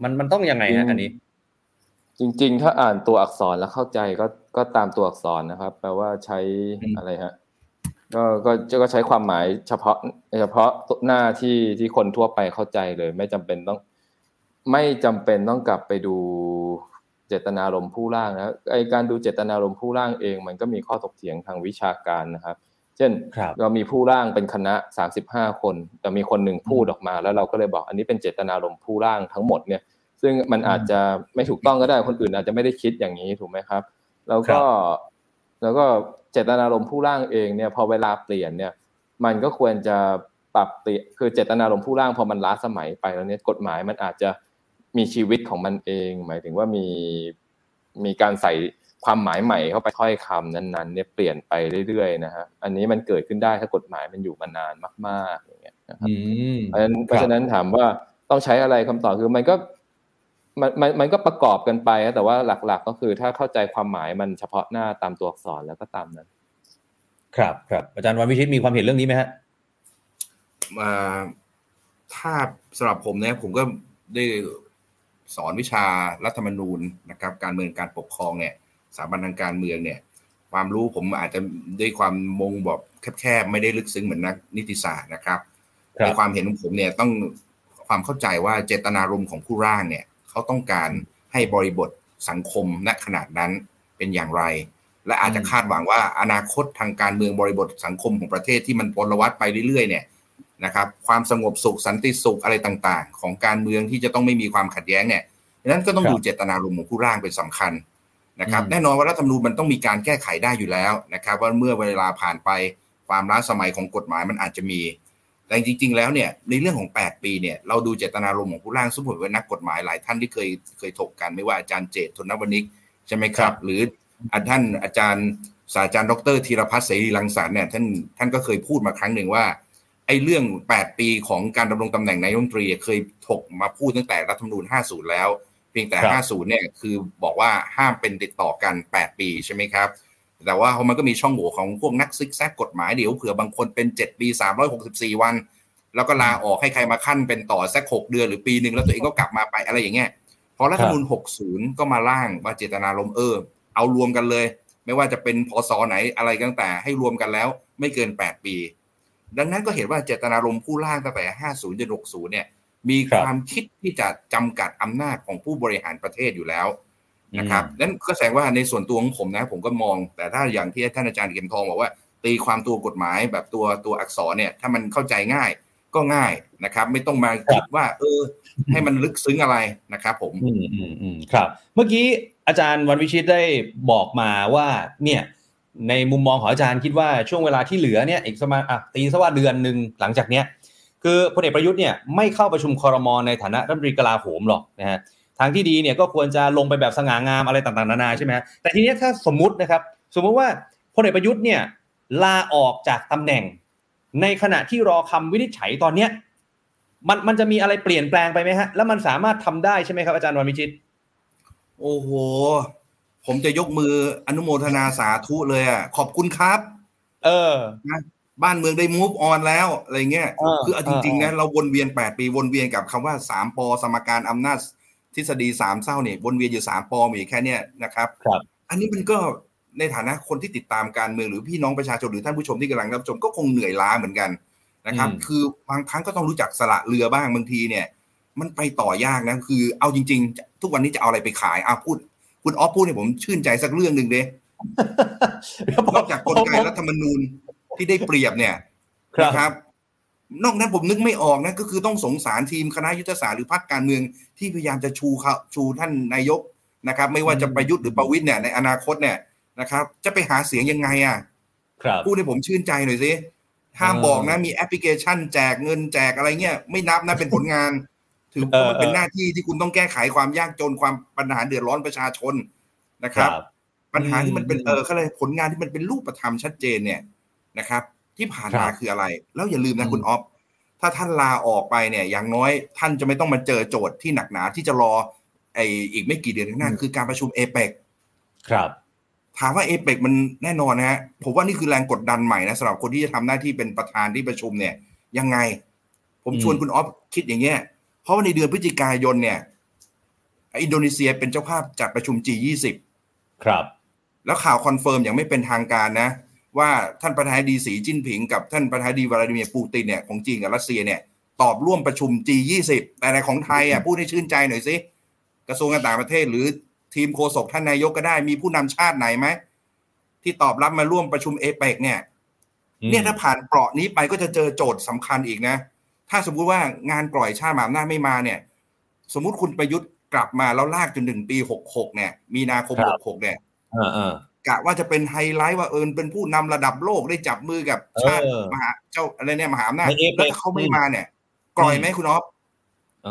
มันมันต้องยังไงฮะอันนี้ จริง ๆ ถ้าอ่านตัวอักษรแล้วเข้าใจก็ก็ตามตัวอักษรนะครับ แปลว่าใช้อะไรฮะ ก็ก็จะก็ใช้ความหมายเฉพาะ เฉพาะหน้าที่ที่คนทั่วไปเข้าใจเลย ไม่จำเป็นต้อง ไม่จำเป็นต้องกลับไปดูเจตนารมณ์ผู้ร่างนะไอการดูเจตนารมณ์ผู้ร่างเอง มันก็มีข้อถกเถียงทางวิชาการนะครับ เช่นเรามีผู้ร่างเป็นคณะสามสิบห้าคน แต่มีคนหนึ่งพูดออกมา แล้วเราก็เลยบอกอันนี้เป็นเจตนารมณ์ผู้ร่างทั้งหมดเนี่ย ซึ่งมันอาจจะไม่ถูกต้องก็ได้คนอื่นอาจจะไม่ได้คิดอย่างนี้ถูกไหมครับ แล้วก็ แล้วก็เจตนารมณ์ผู้ร่างเองเนี่ยพอเวลาเปลี่ยนเนี่ยมันก็ควรจะปรับเปลี่ยนคือเจตนารมณ์ผู้ร่างพอมันล้าสมัยไปแล้วเนี่ยกฎหมายมันอาจจะมีชีวิตของมันเอง หมายถึงว่ามีมีการใส่ความหมายใหม่เข้าไปถ้อยคำนั้นๆเนี่ยเปลี่ยนไปเรื่อยๆนะฮะอันนี้มันเกิดขึ้นได้ถ้ากฎหมายมันอยู่มานานมากๆอย่างเงี้ยนะครับเพราะฉะนั้นเพราะฉะนั้นถามว่าต้องใช้อะไรคำตอบคือมันก็ มันมันมันก็ประกอบกันไปแต่ว่าหลัก ๆ ก็คือถ้าเข้าใจความหมายมันเฉพาะหน้าตามตัวอักษรแล้วก็ตามนั้น ครับครับอาจารย์วันวิชิตมีความเห็นเรื่องนี้ไหมฮะมาถ้าสำหรับผมเนี่ยผมก็ได้สอนวิชารัฐธรรมนูญนะครับ การเมืองการปกครองเนี่ยสถาบันทางการเมืองเนี่ย ความรู้ผมอาจจะด้วยความมงแบบแคบๆไม่ได้ลึกซึ้งเหมือนนักนิติศาสตร์นะครับครับในความเห็นของผมเนี่ยต้องความเข้าใจว่าเจตนารมณ์ของผู้ร่างเนี่ย เขาต้องการให้บริบทสังคมณขนาดนั้นเป็นอย่างไร และอาจจะคาดหวังว่าอนาคตทางการเมืองบริบทสังคมของประเทศที่มันพลวัตไปเรื่อยๆเนี่ยนะครับความสงบสุขสันติสุขอะไรต่างๆ ของการเมืองที่จะต้องไม่มีความขัดแย้งเนี่ยดังนั้นก็ต้องครับดูเจตนารมณ์ของผู้ร่างเป็นสำคัญนะครับอืมแน่นอนว่ารัฐธรรมนูญมันต้องมีการแก้ไขได้อยู่แล้วนะครับว่าเมื่อเวลาผ่านไปความล้าสมัยของกฎหมายมันอาจจะมี แต่จริง ๆ แล้วเนี่ยในเรื่องของ 8 ปีเนี่ยเราดูเจตนารมณ์ของผู้ร่างสมมติว่านักกฎหมายหลายท่านที่เคยเคยถกกันไม่ว่าอาจารย์เจตธนวณิกใช่ไหมครับ หรืออาท่านอาจารย์ศาสตราจารย์ดรธีรพัฒน์เสรีรังสรรค์เนี่ยท่านท่านก็เคยพูดมาครั้งหนึ่งว่าไอ้เรื่อง 8 ปีของการดำรงตำแหน่งนายกรัฐมนตรีเคยถกมาพูดตั้งแต่รัฐธรรมนูญ 50 แล้ว เพียงแต่ครับ50 เนี่ยคือบอกว่าห้ามเป็นติดต่อกัน 8 ปีใช่ไหมครับ แต่ว่ามันก็มีช่องโหว่ของพวกนักซิกแซกกฎหมายเดี๋ยวเผื่อบางคนเป็น 7 ปี 364 วัน แล้วก็ลาออกให้ใครมาขั้นเป็นต่อสัก6เดือนหรือปีหนึ่งแล้วตัวเองก็กลับมาไปอะไรอย่างเงี้ยพอรัฐธรรมนูญ60 ก็มาร่างว่าเจตนารมณ์เออ เอารวมกันเลย ไม่ว่าจะเป็นพศไหนอะไรก็ตั้งแต่ให้รวมกันแล้วไม่เกิน 8 ปี ดังนั้นก็เห็นว่าเจตนารมณ์ผู้ร่างตั้งแต่ 50จน60 เนี่ย มีครับความคิดที่จะจำกัดอำนาจของผู้บริหารประเทศอยู่แล้ว นะครับนั่นก็แสดงว่าในส่วนตัวของผมนะ ผมก็มอง แต่ถ้าอย่างที่ท่านอาจารย์เข็มทองบอกว่า ตีความตัวกฎหมายแบบตัวตัวอักษรเนี่ย ถ้ามันเข้าใจง่ายก็ง่ายนะครับ ไม่ต้องมาคิดว่า เออ ให้มันลึกซึ้งอะไรนะครับ ผม อืมอืมอืมครับ เมื่อกี้อาจารย์วันวิชิตได้บอกมาว่า เนี่ย ในมุมมองของอาจารย์คิดว่าช่วงเวลาที่เหลือเนี่ยอีกประมาณอะตีซะว่าเดือนหนึ่งหลังจากเนี้ยคือพลเอกประยุทธ์เนี่ยไม่เข้าประชุมคอรมอในฐานะรัฐมนตรีกลาโหมหรอกนะฮะ ทางที่ดีเนี่ยก็ควรจะลงไปแบบสง่างามอะไรต่างๆนานาใช่ไหมฮะแต่ทีเนี้ยถ้าสมมุตินะครับ สมมุติว่าพลเอกประยุทธ์เนี่ยลาออกจากตำแหน่ง ในขณะที่รอคำวินิจฉัยตอนเนี้ยมันมันจะมีอะไรเปลี่ยนแปลงไปไหมฮะ แล้วมันสามารถทำได้ใช่ไหมครับอาจารย์วันวิชิต โอ้โห ผมจะยกมืออนุโมทนาสาธุเลยอะขอบคุณครับ เออบ้านเมืองได้ move on แล้วอะไรเงี้ยเออคือเอาจริงๆนะเราวนเวียน8ปีวนเวียนกับคำว่า3ปอสมการอำนาจ ทฤษฎีสามเศร้าเนี่ยวนเวียนอยู่3ปอมีแค่เนี้ยนะครับครับ อันนี้มันก็ในฐานะคนที่ติดตามการเมืองหรือพี่น้องประชาชนหรือท่านผู้ชมที่กำลังรับชมก็คงเหนื่อยล้าเหมือนกันนะครับอืมคือบางครั้งก็ต้องรู้จักสละเรือบ้างบางทีเนี่ย มันไปต่อยากนะคือ เอาจริง ๆ ทุกวันนี้จะเอาอะไรไปขายอะพูด คุณออฟพูดเนี่ยผมชื่นใจสักเรื่องหนึ่งเด้นอกจากกลไกรัฐธรรมนูญที่ได้เปรียบเนี่ยครับนะครับ นอกนั้นผมนึกไม่ออกนะก็คือต้องสงสารทีมคณะยุทธศาสตร์หรือพรรคการเมืองที่พยายามจะชูเขาชูท่านนายกนะครับ ไม่ว่าจะประยุทธ์หรือประวิตยเนี่ยในอนาคตเนี่ยนะครับ จะไปหาเสียงยังไงอะครับพูดให้ผมชื่นใจหน่อยสิห้ามเออบอกนะมีแอปพลิเคชันแจกเงินแจกอะไรเงี้ยไม่นับนะเป็นผลงาน ถือเออว่ามันเป็นเออหน้าที่ที่คุณต้องแก้ไขความยากจนความปัญหาเดือดร้อนประชาชนนะครับ ปัญหาที่มันเป็นอืมเออเขาเลยกผลงานที่มันเป็นรูปธรรมชัดเจนเนี่ยนะครับ ที่ผ่านมาครับคืออะไร แล้วอย่าลืมนะอืมคุณออฟถ้าท่านลาออกไปเนี่ย อย่างน้อยท่านจะไม่ต้องมาเจอโจทย์ที่หนักหนาที่จะรอไออีกไม่กี่เดือนข้างหน้าคือการประชุมเอเปกครับถามว่าเอเปกมันแน่นอนนะฮะผมว่านี่คือแรงกดดันใหม่นะสำหรับคนที่จะทำหน้าที่เป็นประธานที่ประชุมเนี่ย ยังไงผมอืมชวนคุณออฟคิดอย่างเงี้ยเพราะว่าในเดือนพฤศจิกายนเนี่ยอินโดนีเซียเป็นเจ้าภาพจัดประชุม G20 ครับ แล้วข่าว confirm อย่างไม่เป็นทางการนะ ว่าท่านประธานาธิบดีสีจิ้นผิงกับท่านประธานาธิบดีวลาดิเมียร์ปูตินเนี่ยของจีนกับรัสเซียเนี่ยตอบร่วมประชุม G20 แต่ในของไทยอะพูดให้ชื่นใจหน่อยสิกระทรวงการต่างประเทศ หรือทีมโฆษกท่านนายกก็ได้มีผู้นำชาติไหนไหมที่ตอบรับมาร่วมประชุมเอเปกเนี่ย เนี่ยถ้าผ่านเปลาะนี้ไปก็จะเจอโจทย์สำคัญอีกนะ ถ้าสมมุติว่างานเอเปกชาติมหาอำนาจไม่มาเนี่ย สมมุติคุณประยุทธ์กลับมาแล้วลากจนถึงปีหกหกเนี่ย มีนาคมครัหบกหกเนี่ยเออเออ กะว่าจะเป็นไฮไลท์ว่าเอิญเป็นผู้นำระดับโลกได้จับมือกับชาติเออมหาเจ้าอะไรเนี่ยมหาอำนาจใน APEC แล้วถ้าเขาไม่มาเนี่ยกล่อยไหมคุณอ๊อฟเอ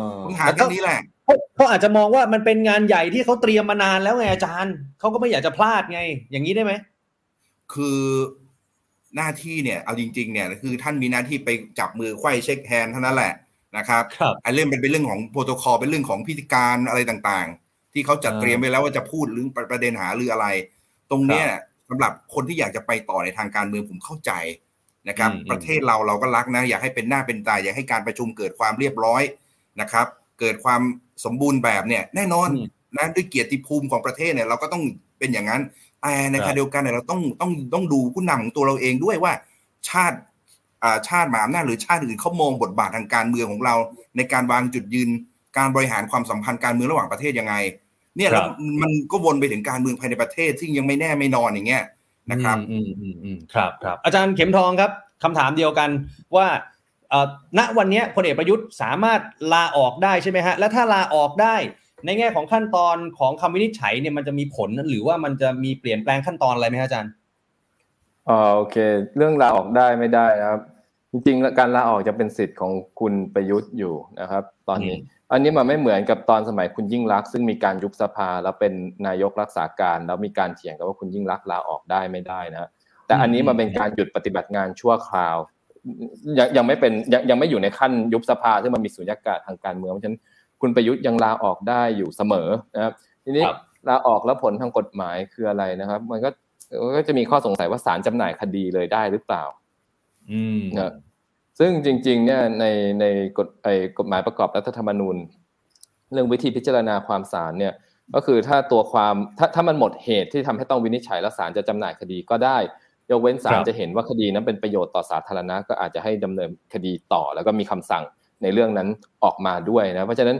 อปัญหาเรื่องนี้แหละเขาเขาอาจจะมองว่ามันเป็นงานใหญ่ที่เขาเตรียมมานานแล้วไงอาจารย์เขาก็ไม่อยากจะพลาดไง อย่างนี้ได้ไหมคือหน้าที่เนี่ยเอาจริง ๆ เนี่ยคือท่านมีหน้าที่ไปจับมือไขว้ shake hand เท่านั้นแหละนะครับครับไอ้เรื่องเป็นเป็นเรื่องของโปรโตคอลเป็นเรื่องของพิธีการอะไรต่างๆ ที่เขาจัดอ่าเตรียมไว้แล้วว่าจะพูดหรือประเด็นหารืออะไร ตรงเนี้ยสำหรับคนที่อยากจะไปต่อในทางการเมืองผมเข้าใจนะครับอืมประเทศเราเราก็รักนะ อยากให้เป็นหน้าเป็นตาอยากให้การประชุมเกิดความเรียบร้อยนะครับ เกิดความสมบูรณ์แบบเนี่ยแน่นอนอืมนะด้วยเกียรติภูมิของประเทศเนี่ยเราก็ต้องเป็นอย่างนั้นแต่ในครัขบณะเดียวกันเนี่ยเราต้องต้องต้องดูผู้นำของตัวเราเองด้วยว่า ชาติอ่าชาติมหาอำนาจหรือชาติอื่นเขามองบทบาททางการเมืองของเรา ในการวางจุดยืน การบริหารความสัมพันธ์การเมืองระหว่างประเทศยังไง เนี่ยแล้วมันก็วนไปถึงการเมืองภายในประเทศซึ่งยังไม่แน่ไม่นอนอย่างเงี้ยนะครับอืมอืมอืมครับครับอาจารย์เข็มทองครับคำถามเดียวกันว่าเอ่อณวันเนี้ยพลเอกประยุทธ์สามารถลาออกได้ใช่ไหมฮะและถ้าลาออกได้ในแง่ของขั้นตอนของคำวินิจฉัยเนี่ยมันจะมีผลหรือว่ามันจะมีเปลี่ยนแปลงขั้นตอนอะไรไหมฮะอาจารย์อ๋อโอเค เรื่องลาออกได้ไม่ได้นะครับ จริงๆการลาออกจะเป็นสิทธิ์ของคุณประยุทธ์อยู่นะครับ ตอนนี้ อืมอันนี้มันไม่เหมือนกับตอนสมัยคุณยิ่งรักษณ์ซึ่งมีการยุบสภาแล้วเป็นนายกรักษาการแล้วมีการเถียงกันว่าคุณยิ่งรักษณ์ลาออกได้ไม่ได้นะแต่อันนี้มันเป็นการหยุดปฏิบัติงานชั่วคราว ยังยังไม่เป็นยังยังไม่อยู่ในขั้นยุบสภาซึ่งมันมีสุญญากาศทางการเมืองเพราะฉะนั้นคุณประยุทธ์ยังลาออกได้อยู่เสมอนะครับทีนี้ครับลาออกแล้วผลทางกฎหมายคืออะไรนะครับ มันก็มันก็จะมีข้อสงสัยว่าศาลจำหน่ายคดีเลยได้หรือเปล่า อืมนะ ซึ่งจริงๆเนี่ยในในกฎไอกฎหมายประกอบรัฐธรรมนูญ เรื่องวิธีพิจารณาความศาลเนี่ยก็คือถ้าตัวความถ้าถ้ามันหมดเหตุที่ทำให้ต้องวินิจฉัยแล้วศาลจะจำหน่ายคดีก็ได้ ยกเว้นศาลจะเห็นว่าคดีนั้นเป็นประโยชน์ต่อสาธารณะก็อาจจะให้ดำเนินคดีต่อ แล้วก็มีคำสั่งในเรื่องนั้นออกมาด้วยนะเพราะฉะนั้น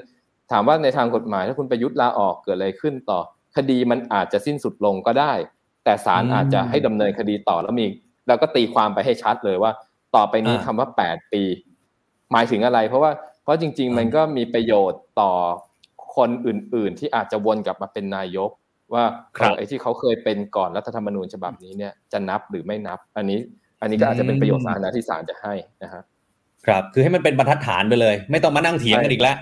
ถามว่าในทางกฎหมายถ้าคุณประยุทธ์ลาออกเกิดอะไรขึ้นต่อ คดีมันอาจจะสิ้นสุดลงก็ได้ แต่ศาลอืมอาจจะให้ดำเนินคดีต่อแล้วมีแล้วก็ตีความไปให้ชัดเลยว่า ต่อไปนี้อ่าคำว่าแปดปี หมายถึงอะไร เพราะว่าเพราะจริง ๆ มันก็มีประโยชน์ต่อคนอื่น ๆ ที่อาจจะวนกลับมาเป็นนายก ว่าครับเออไอ้ที่เขาเคยเป็นก่อนรัฐธรรมนูญฉบับนี้เนี่ยจะนับหรือไม่นับ อันนี้ อันนี้ก็อาจจะเป็นประโยชน์สาธารณะที่ศาลจะให้นะครับครับ คือให้มันเป็นบรรทัดฐานไปเลย ไม่ต้องมานั่งเถียงกันอีกแล้ว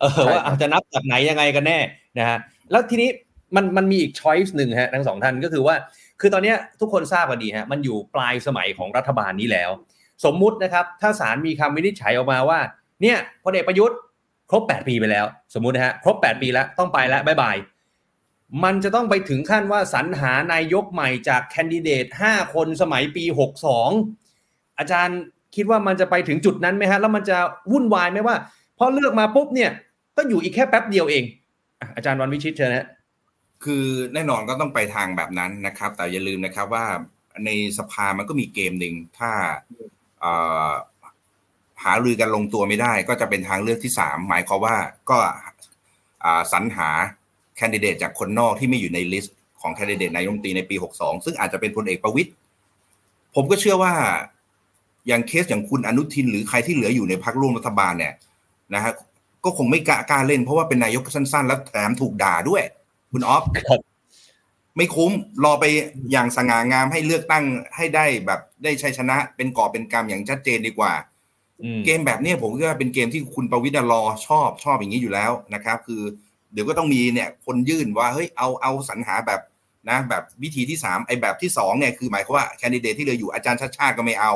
เออใช่ว่าครับอาจจะนับจากไหนยังไงกันแน่นะฮะแล้วทีนี้มันมันมีอีก choice หนึ่งฮะทั้งสองท่านก็คือว่า คือตอนเนี้ยทุกคนทราบกันดีฮะมันอยู่ปลายสมัยของรัฐบาลนี้แล้ว สมมุตินะครับ ถ้าศาลมีคำวินิจฉัยออกมาว่า เนี่ยพลเอกประยุทธ์ครบ 8 ปีไปแล้ว สมมุตินะฮะครบ 8 ปีแล้วต้องไปแล้ว bye bye มันจะต้องไปถึงขั้นว่าสรรหานายกใหม่จากแคนดิเดต 5 คนสมัยปี 62 อาจารย์คิดว่ามันจะไปถึงจุดนั้นไหมฮะ แล้วมันจะวุ่นวายไหมว่าพอเลือกมาปุ๊บเนี่ยก็อยู่อีกแค่แป๊บเดียวเอง อาจารย์วันวิชิตเชิญนะฮะคือแน่นอนก็ต้องไปทางแบบนั้นนะครับ แต่อย่าลืมนะครับว่าในสภามันก็มีเกมหนึ่งถ้า หารือกันลงตัวไม่ได้ก็จะเป็นทางเลือกที่สามหมายความว่าก็สรรหาแคนดิเดตจากคนนอกที่ไม่อยู่ใน list ของแคนดิเดตนายกรัฐมนตรีในปี 62 ซึ่งอาจจะเป็นพลเอกประวิตรผมก็เชื่อว่าอย่างเคสอย่างคุณอนุทิน หรือใครที่เหลืออยู่ในพรรคร่วมรัฐบาลเนี่ยนะฮะก็คงไม่กล้ากล้าเล่นเพราะว่าเป็นนายกสั้นๆ แล้วแถมถูกด่าด้วย คุณออฟ ไม่คุ้มรอไปอย่างสง่างามให้เลือกตั้งให้ได้แบบได้ชัยชนะ เป็นก่อบเป็นกรรมอย่างชัดเจนดีกว่าอืมเกมแบบเนี้ยผมคิดว่าเป็นเกมที่คุณประวิตรรอชอบชอบอย่างนี้อยู่แล้วนะครับ คือเดี๋ยวก็ต้องมีเนี่ย คนยื่นว่าเฮ้ยเอาเอาสรรหาแบบนะ แบบวิธีที่สามไอ้แบบที่สองเนี่ยคือหมายความว่าแคนดิเดตที่เหลืออยู่อาจารย์ชาติชาติก็ไม่เอา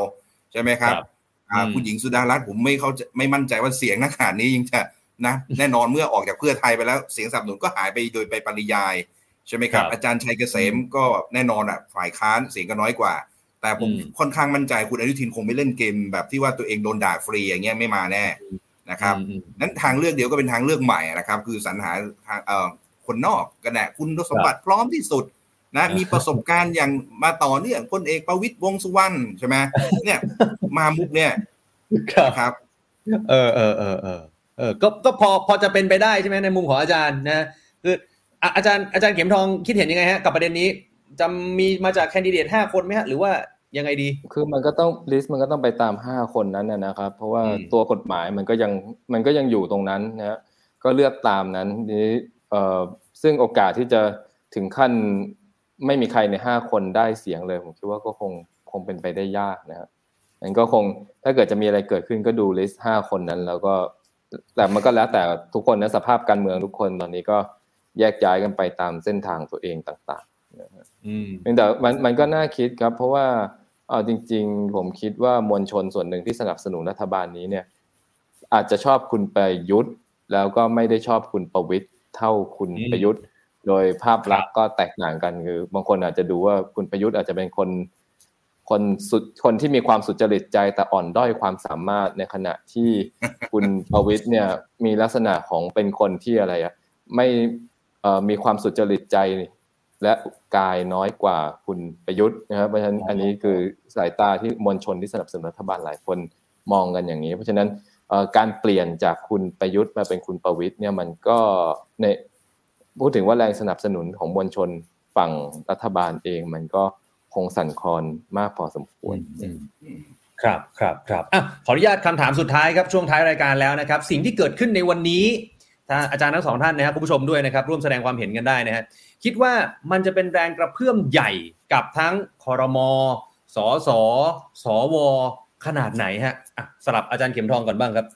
ใช่ไหมครับครับอ่าอืมคุณหญิงสุดารัตน์ผมไม่เขาไม่มั่นใจว่าเสียงนักขนาดนี้ยังจะนะ แน่นอนเมื่อออกจากเพื่อไทยไปแล้วเสียงสนับสนุนก็หายไปโดยไปปริยาย ใช่ไหมครับครับ อาจารย์ชัยเกษมก็แน่นอนอะฝ่ายค้านเสียงก็น้อยกว่า แต่ผมอืมค่อนข้างมั่นใจคุณอนุทินคงไม่เล่นเกมแบบที่ว่าตัวเองโดนด่าฟรีอย่างเงี้ยไม่มาแน่นะครับอืมอืมนั้นทางเลือกเดียวก็เป็นทางเลือกใหม่นะครับ คือสรรหาทางเอ่อคนนอกกันแหละคุณสมบัติพร้อมที่สุดนะมีประสบการณ์อย่างมาต่อเนื่องพลเอกประวิตยวงษ์สุวรรณใช่ไหมเนี่ยมามุกเนี่ยครับนะครับ เออเออเออเออเออก็ก็พอพอจะเป็นไปได้ใช่ไหมในมุมของอาจารย์นะคือ อะอาจารย์อาจารย์เข็มทองคิดเห็นยังไงฮะกับประเด็นนี้จะมีมาจากแคนดิเดตห้าคนไหมฮะหรือว่ายังไงดี คือมันก็ต้องลิสต์มันก็ต้องไปตามห้าคนนั้นนะนะครับ เพราะว่าอืมตัวกฎหมายมันก็ยังมันก็ยังอยู่ตรงนั้นนะฮะก็เลือกตามนั้นทีนี้เอ่อซึ่งโอกาสที่จะถึงขั้นไม่มีใครในห้าคนได้เสียงเลยผมคิดว่าก็คงคงเป็นไปได้ยากนะครับงั้นก็คงถ้าเกิดจะมีอะไรเกิดขึ้นก็ดูลิสต์ห้าคนนั้น แล้วก็แต่มันก็แล้วแต่ทุกคนนะสภาพการเมืองทุกคนตอนนี้ก็ แยกย้ายกันไปตามเส้นทางตัวเองต่างๆอืมเพียงแต่มันมันก็น่าคิดครับ เพราะว่าเอาจริง ๆ ผมคิดว่ามวลชนส่วนหนึ่งที่สนับสนุนรัฐบาลนี้เนี่ย อาจจะชอบคุณประยุทธ์ แล้วก็ไม่ได้ชอบคุณประวิทย์เท่าคุณอืมประยุทธ์ โดยภาพลักษณ์ก็แตกต่างกันคือบางคนอาจจะดูว่าคุณประยุทธ์อาจจะเป็นคนคนสุดคนที่มีความสุจริตใจแต่อ่อนด้อยความสามารถในขณะที่คุณประวิทย์เนี่ยมีลักษณะของเป็นคนที่อะไรอะไม่ มีความสุจริตใจและกายน้อยกว่าคุณประยุทธ์นะครับ เพราะฉะนั้นอันนี้คือสายตาที่มวลชนที่สนับสนุนรัฐบาลหลายคนมองกันอย่างนี้ เพราะฉะนั้นการเปลี่ยนจากคุณประยุทธ์มาเป็นคุณประวิทย์เนี่ยมันก็ในพูดถึงว่าแรงสนับสนุนของมวลชนฝั่งรัฐบาลเองมันก็คงสั่นคลอนมากพอสมควรครับครับครับอะขออนุญาตคำถามสุดท้ายครับช่วงท้ายรายการแล้วนะครับ สิ่งที่เกิดขึ้นในวันนี้ ถ้าอาจารย์ทั้งสองท่านนะครับคุณผู้ชมด้วยนะครับร่วมแสดงความเห็นกันได้นะฮะคิดว่ามันจะเป็นแรงกระเพื่อมใหญ่กับทั้งคอรมอสอสอสวขนาดไหนฮะะสลับอาจารย์เข็มทองก่อนบ้างครับ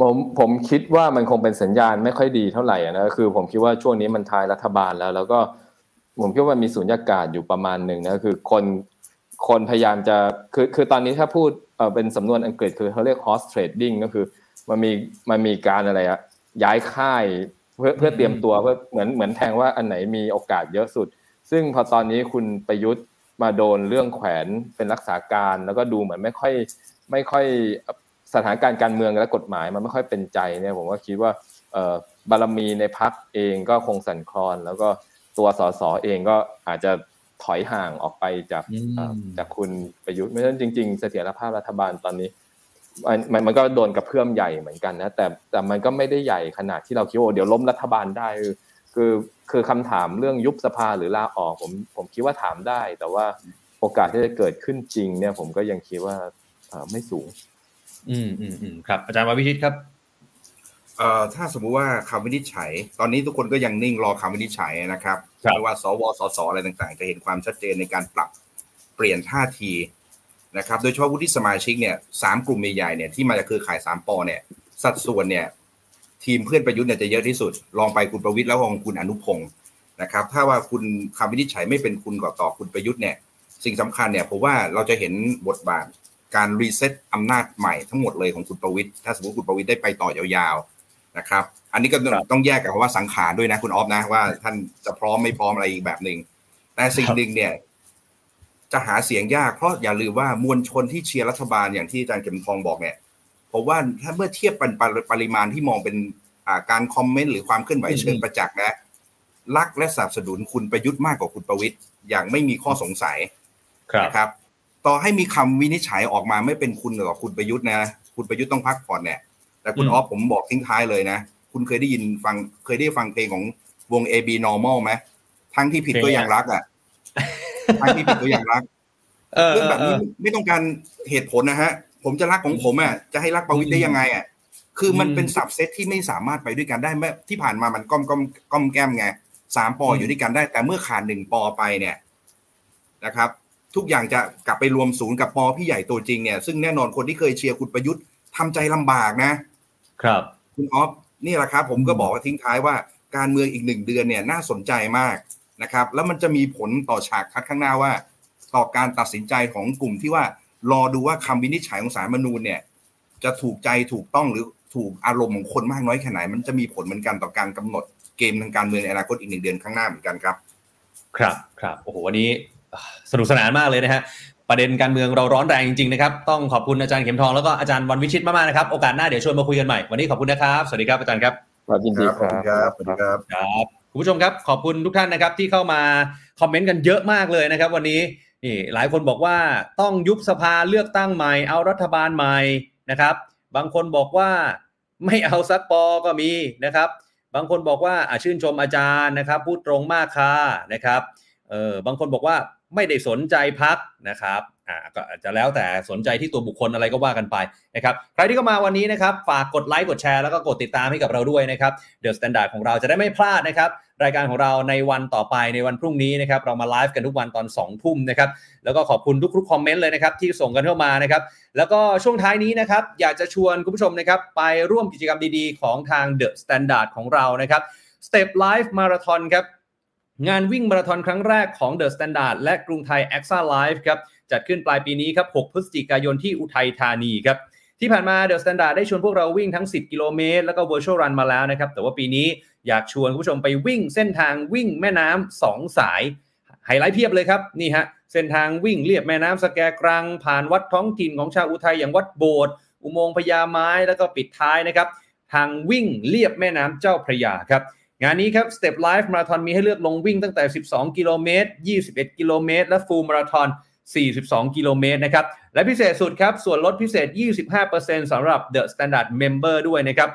ผมผมคิดว่ามันคงเป็นสัญญาณไม่ค่อยดีเท่าไหร่นะคือผมคิดว่าช่วงนี้มันทายรัฐบาลแล้ว แล้วก็ผมคิดว่ามันมีสุญญากาศอยู่ประมาณหนึ่งนะคือคนคนพยายามจะคือคือตอนนี้ถ้าพูดเออเป็นสำนวนอังกฤษคือเขาเรียก horse trading ก็คือ มันมีมันมีการอะไรอะย้ายค่ายเพื่อเพื่อเตรียมตัวเพื่อเหมือนเหมือนแทงว่าอันไหนมีโอกาสเยอะสุด ซึ่งพอตอนนี้คุณประยุทธ์มาโดนเรื่องแขวนเป็นรักษาการ แล้วก็ดูเหมือนไม่ค่อยไม่ค่อยสถานการณ์การเมืองและกฎหมายมันไม่ค่อยเป็นใจเนี่ยผมก็คิดว่าบารมีในพักเองก็คงสั่นคลอน แล้วก็ตัวสสเองก็อาจจะถอยห่างออกไปจากจากคุณประยุทธ์ไม่ใช่จริง ๆ เสถียรภาพรัฐบาลตอนนี้ มันมันก็โดนกระเพื่อมใหญ่เหมือนกันนะแต่แต่มันก็ไม่ได้ใหญ่ขนาดที่เราคิดว่าเดี๋ยวล้มรัฐบาลได้ คือคือคำถามเรื่องยุบสภาหรือลาออกผมผมคิดว่าถามได้ แต่ว่าโอกาสที่จะเกิดขึ้นจริง เนี่ย ผมก็ยังคิดว่าไม่สูง อืมอืมอืมครับ อาจารย์ววิชิตครับเอ่อถ้าสมมุติว่าคำวินิจฉัย ตอนนี้ทุกคนก็ยังนิ่งรอคำวินิจฉัยนะครับไม่ว่าสวสสอะไรต่างๆ จะเห็นความชัดเจนในการปรับเปลี่ยนท่าที นะครับโดยเฉพาะวุฒิสมาชิกเนี่ยสามกลุ่มใหญ่ๆเนี่ยที่มาจากเครือข่ายสาม ป.เนี่ยสัดส่วนเนี่ยทีมเพื่อนประยุทธ์เนี่ยจะเยอะที่สุด รองไปคุณประวิตรแล้วของคุณอนุพงศ์นะครับถ้าว่าคุณคำวินิจฉัยไม่เป็นคุณก่อต่อคุณประยุทธ์เนี่ยสิ่งสำคัญเนี่ยผมว่าเราจะเห็นบทบาทการ reset อำนาจใหม่ทั้งหมดเลยของคุณประวิทย์ถ้าสมมติคุณประวิทย์ได้ไปต่อยาวๆนะครับอันนี้ก็ต้องแยกกับว่าสังขารด้วยนะคุณออฟนะว่าท่านจะพร้อมไม่พร้อมอะไรอีกแบบหนึ่งแต่สิ่งหนึ่งเนี่ย จะหาเสียงยากเพราะอย่าลืมว่ามวลชนที่เชียร์รัฐบาลอย่างที่อาจารย์เข็มทองบอกเนี่ยผมว่าถ้าเมื่อเทียบปริมาณที่มองเป็นการคอมเมนต์หรือความเคลื่อนไหวเชิงประจักษ์นะรักและสนับสนุนคุณประยุทธ์มากกว่าคุณประวิทย์อย่างไม่มีข้อสงสัยนะครับ ต่อให้มีคำวินิจฉัยออกมาไม่เป็นคุณกับคุณประยุทธ์นะคุณประยุทธ์ต้องพักผ่อนเนี่ยแต่คุณออฟผมบอกทิ้งท้ายเลยนะคุณเคยได้ยินฟังเคยได้ฟังเพลงของวง AB Normal ไหมทั้งที่ผิดก็ยังรักอะ ทั้งที่ผิดก็ยังรักเรื่องแบบนี้ไม่ต้องการเหตุผลนะฮะ ผมจะรักของผมอะจะให้รักประวิทย์ได้ยังไงอะคือมันเป็นสับเซตที่ไม่สามารถไปด้วยกันได้แม้ที่ผ่านมามันก้อมก้อมก้อมแก้มไงสามปออยู่ด้วยกันได้ แต่เมื่อขาดหนึ่งปอไปเนี่ยนะครับ ทุกอย่างจะกลับไปรวมศูนย์กับปอพี่ใหญ่ตัวจริงเนี่ยซึ่งแน่นอนคนที่เคยเชียร์คุณประยุทธ์ทำใจลำบากนะ ครับคุณออฟนี่แหละครับผมก็บอกว่าทิ้งท้ายว่าการเมืองอีกหนึ่งเดือนเนี่ยน่าสนใจมาก นะครับ แล้วมันจะมีผลต่อฉากคัดข้างหน้าว่า ต่อการตัดสินใจของกลุ่มที่ว่ารอดูว่าคำวินิจฉัยของศาลมนูญเนี่ยจะถูกใจถูกต้องหรือถูกอารมณ์ของคนมากน้อยแค่ไหน มันจะมีผลเหมือนกันต่อการกำหนดเกมทางการเมืองในอนาคตอีกหนึ่งเดือนข้างหน้าเหมือนกันครับ ครับครับโอ้โหวันนี้สนุกสนานมากเลยนะฮะประเด็นการเมืองเราร้อนแรงจริงๆนะครับต้องขอบคุณอาจารย์เข็มทองแล้วก็อาจารย์วันวิชิตมากๆนะครับโอกาสหน้าเดี๋ยวชวนมาคุยกันใหม่วันนี้ขอบคุณนะครับ สวัสดีครับอาจารย์ครับสวัสดีครับสวัสดีครับครับ คุณผู้ชมครับขอบคุณทุกท่านนะครับที่เข้ามาคอมเมนต์กันเยอะมากเลยนะครับวันนี้นี่หลายคนบอกว่าต้องยุบสภาเลือกตั้งใหม่ เอารัฐบาลใหม่นะครับ บางคนบอกว่าไม่เอาซักปอก็มีนะครับ บางคนบอกว่าชื่นชมอาจารย์นะครับ พูดตรงมากค่ะนะครับเออบางคนบอกว่าไม่ได้สนใจพรรคนะครับอ่าก็จะแล้วแต่สนใจที่ตัวบุคคลอะไรก็ว่ากันไปนะครับ ใครที่เข้ามาวันนี้นะครับ ฝากกดไลค์กดแชร์แล้วก็กดติดตามให้กับเราด้วยนะครับ The Standard ของเราจะได้ไม่พลาดนะครับ รายการของเราในวันต่อไปในวันพรุ่งนี้นะครับเรามาไลฟ์กันทุกวันตอน2ทุ่มนะครับแล้วก็ขอบคุณทุกๆ comment เลยนะครับที่ส่งกันเข้ามานะครับแล้วก็ช่วงท้ายนี้นะครับอยากจะชวนคุณผู้ชมนะครับไปร่วมกิจกรรมดีๆ ของทาง The Standard ของเรานะครับ Step Life Marathon ครับงานวิ่งมาราธอนครั้งแรกของ The Standard และกรุงไทย a x a Life ครับจัดขึ้นปลายปีนี้ครับ 6 พฤศจิกายนที่อุทัยธานีครับ ที่ผ่านมา The Standard ได้ชวนพวกเราวิ่งทั้ง 10 กิโลเมตร แล้วก็ Virtual Run มาแล้วนะครับ แต่ว่าปีนี้อยากชวนคุณผู้ชมไปวิ่งเส้นทางวิ่งแม่น้ำ2สาย ไฮไลท์เพียบเลยครับ นี่ฮะ เส้นทางวิ่งเลียบแม่น้ำสแกกรัง ผ่านวัดท้องถิ่นของชาวอุทัยอย่างวัดโบสถ์อุโมงค์พญาไม้แล้วก็ปิดท้ายนะครับ ทางวิ่งเลียบแม่น้ำเจ้าพระยาครับงานนี้ครับ Step Life Marathon มีให้เลือกลงวิ่งตั้งแต่ 12 กิโลเมตร 21 กิโลเมตร และ Full Marathon 42 กิโลเมตรนะครับ และพิเศษสุดครับ ส่วนลดพิเศษ 25%สำหรับ The Standard Member ด้วยนะครับ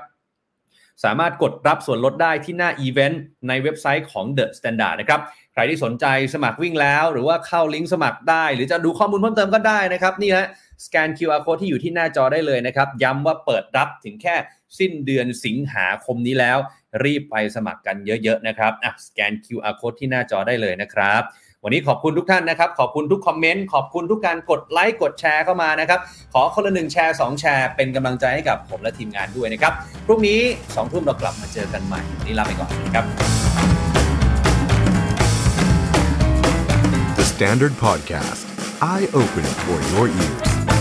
สามารถกดรับส่วนลดได้ที่หน้าอีเวนต์ในเว็บไซต์ของ The Standard นะครับ ใครที่สนใจสมัครวิ่งแล้ว หรือว่าเข้าลิงก์สมัครได้ หรือจะดูข้อมูลเพิ่มเติมก็ได้นะครับ นี่ฮะสแกน QR code ที่อยู่ที่หน้าจอได้เลยนะครับ ย้ำว่าเปิดรับถึงแค่สิ้นเดือนสิงหาคมนี้แล้ว รีบไปสมัครกันเยอะๆนะครับอะสแกน QR code ที่หน้าจอได้เลยนะครับ วันนี้ขอบคุณทุกท่านนะครับ ขอบคุณทุกคอมเมนต์ ขอบคุณทุกการกดไลค์กดแชร์เข้ามานะครับ ขอคนละหนึ่งแชร์2แชร์เป็นกำลังใจให้กับผมและทีมงานด้วยนะครับ พรุ่งนี้2ทุ่มเรากลับมาเจอกันใหม่วันนี้ลาไปก่อนนะครับ The Standard Podcast, eye Open for your ears.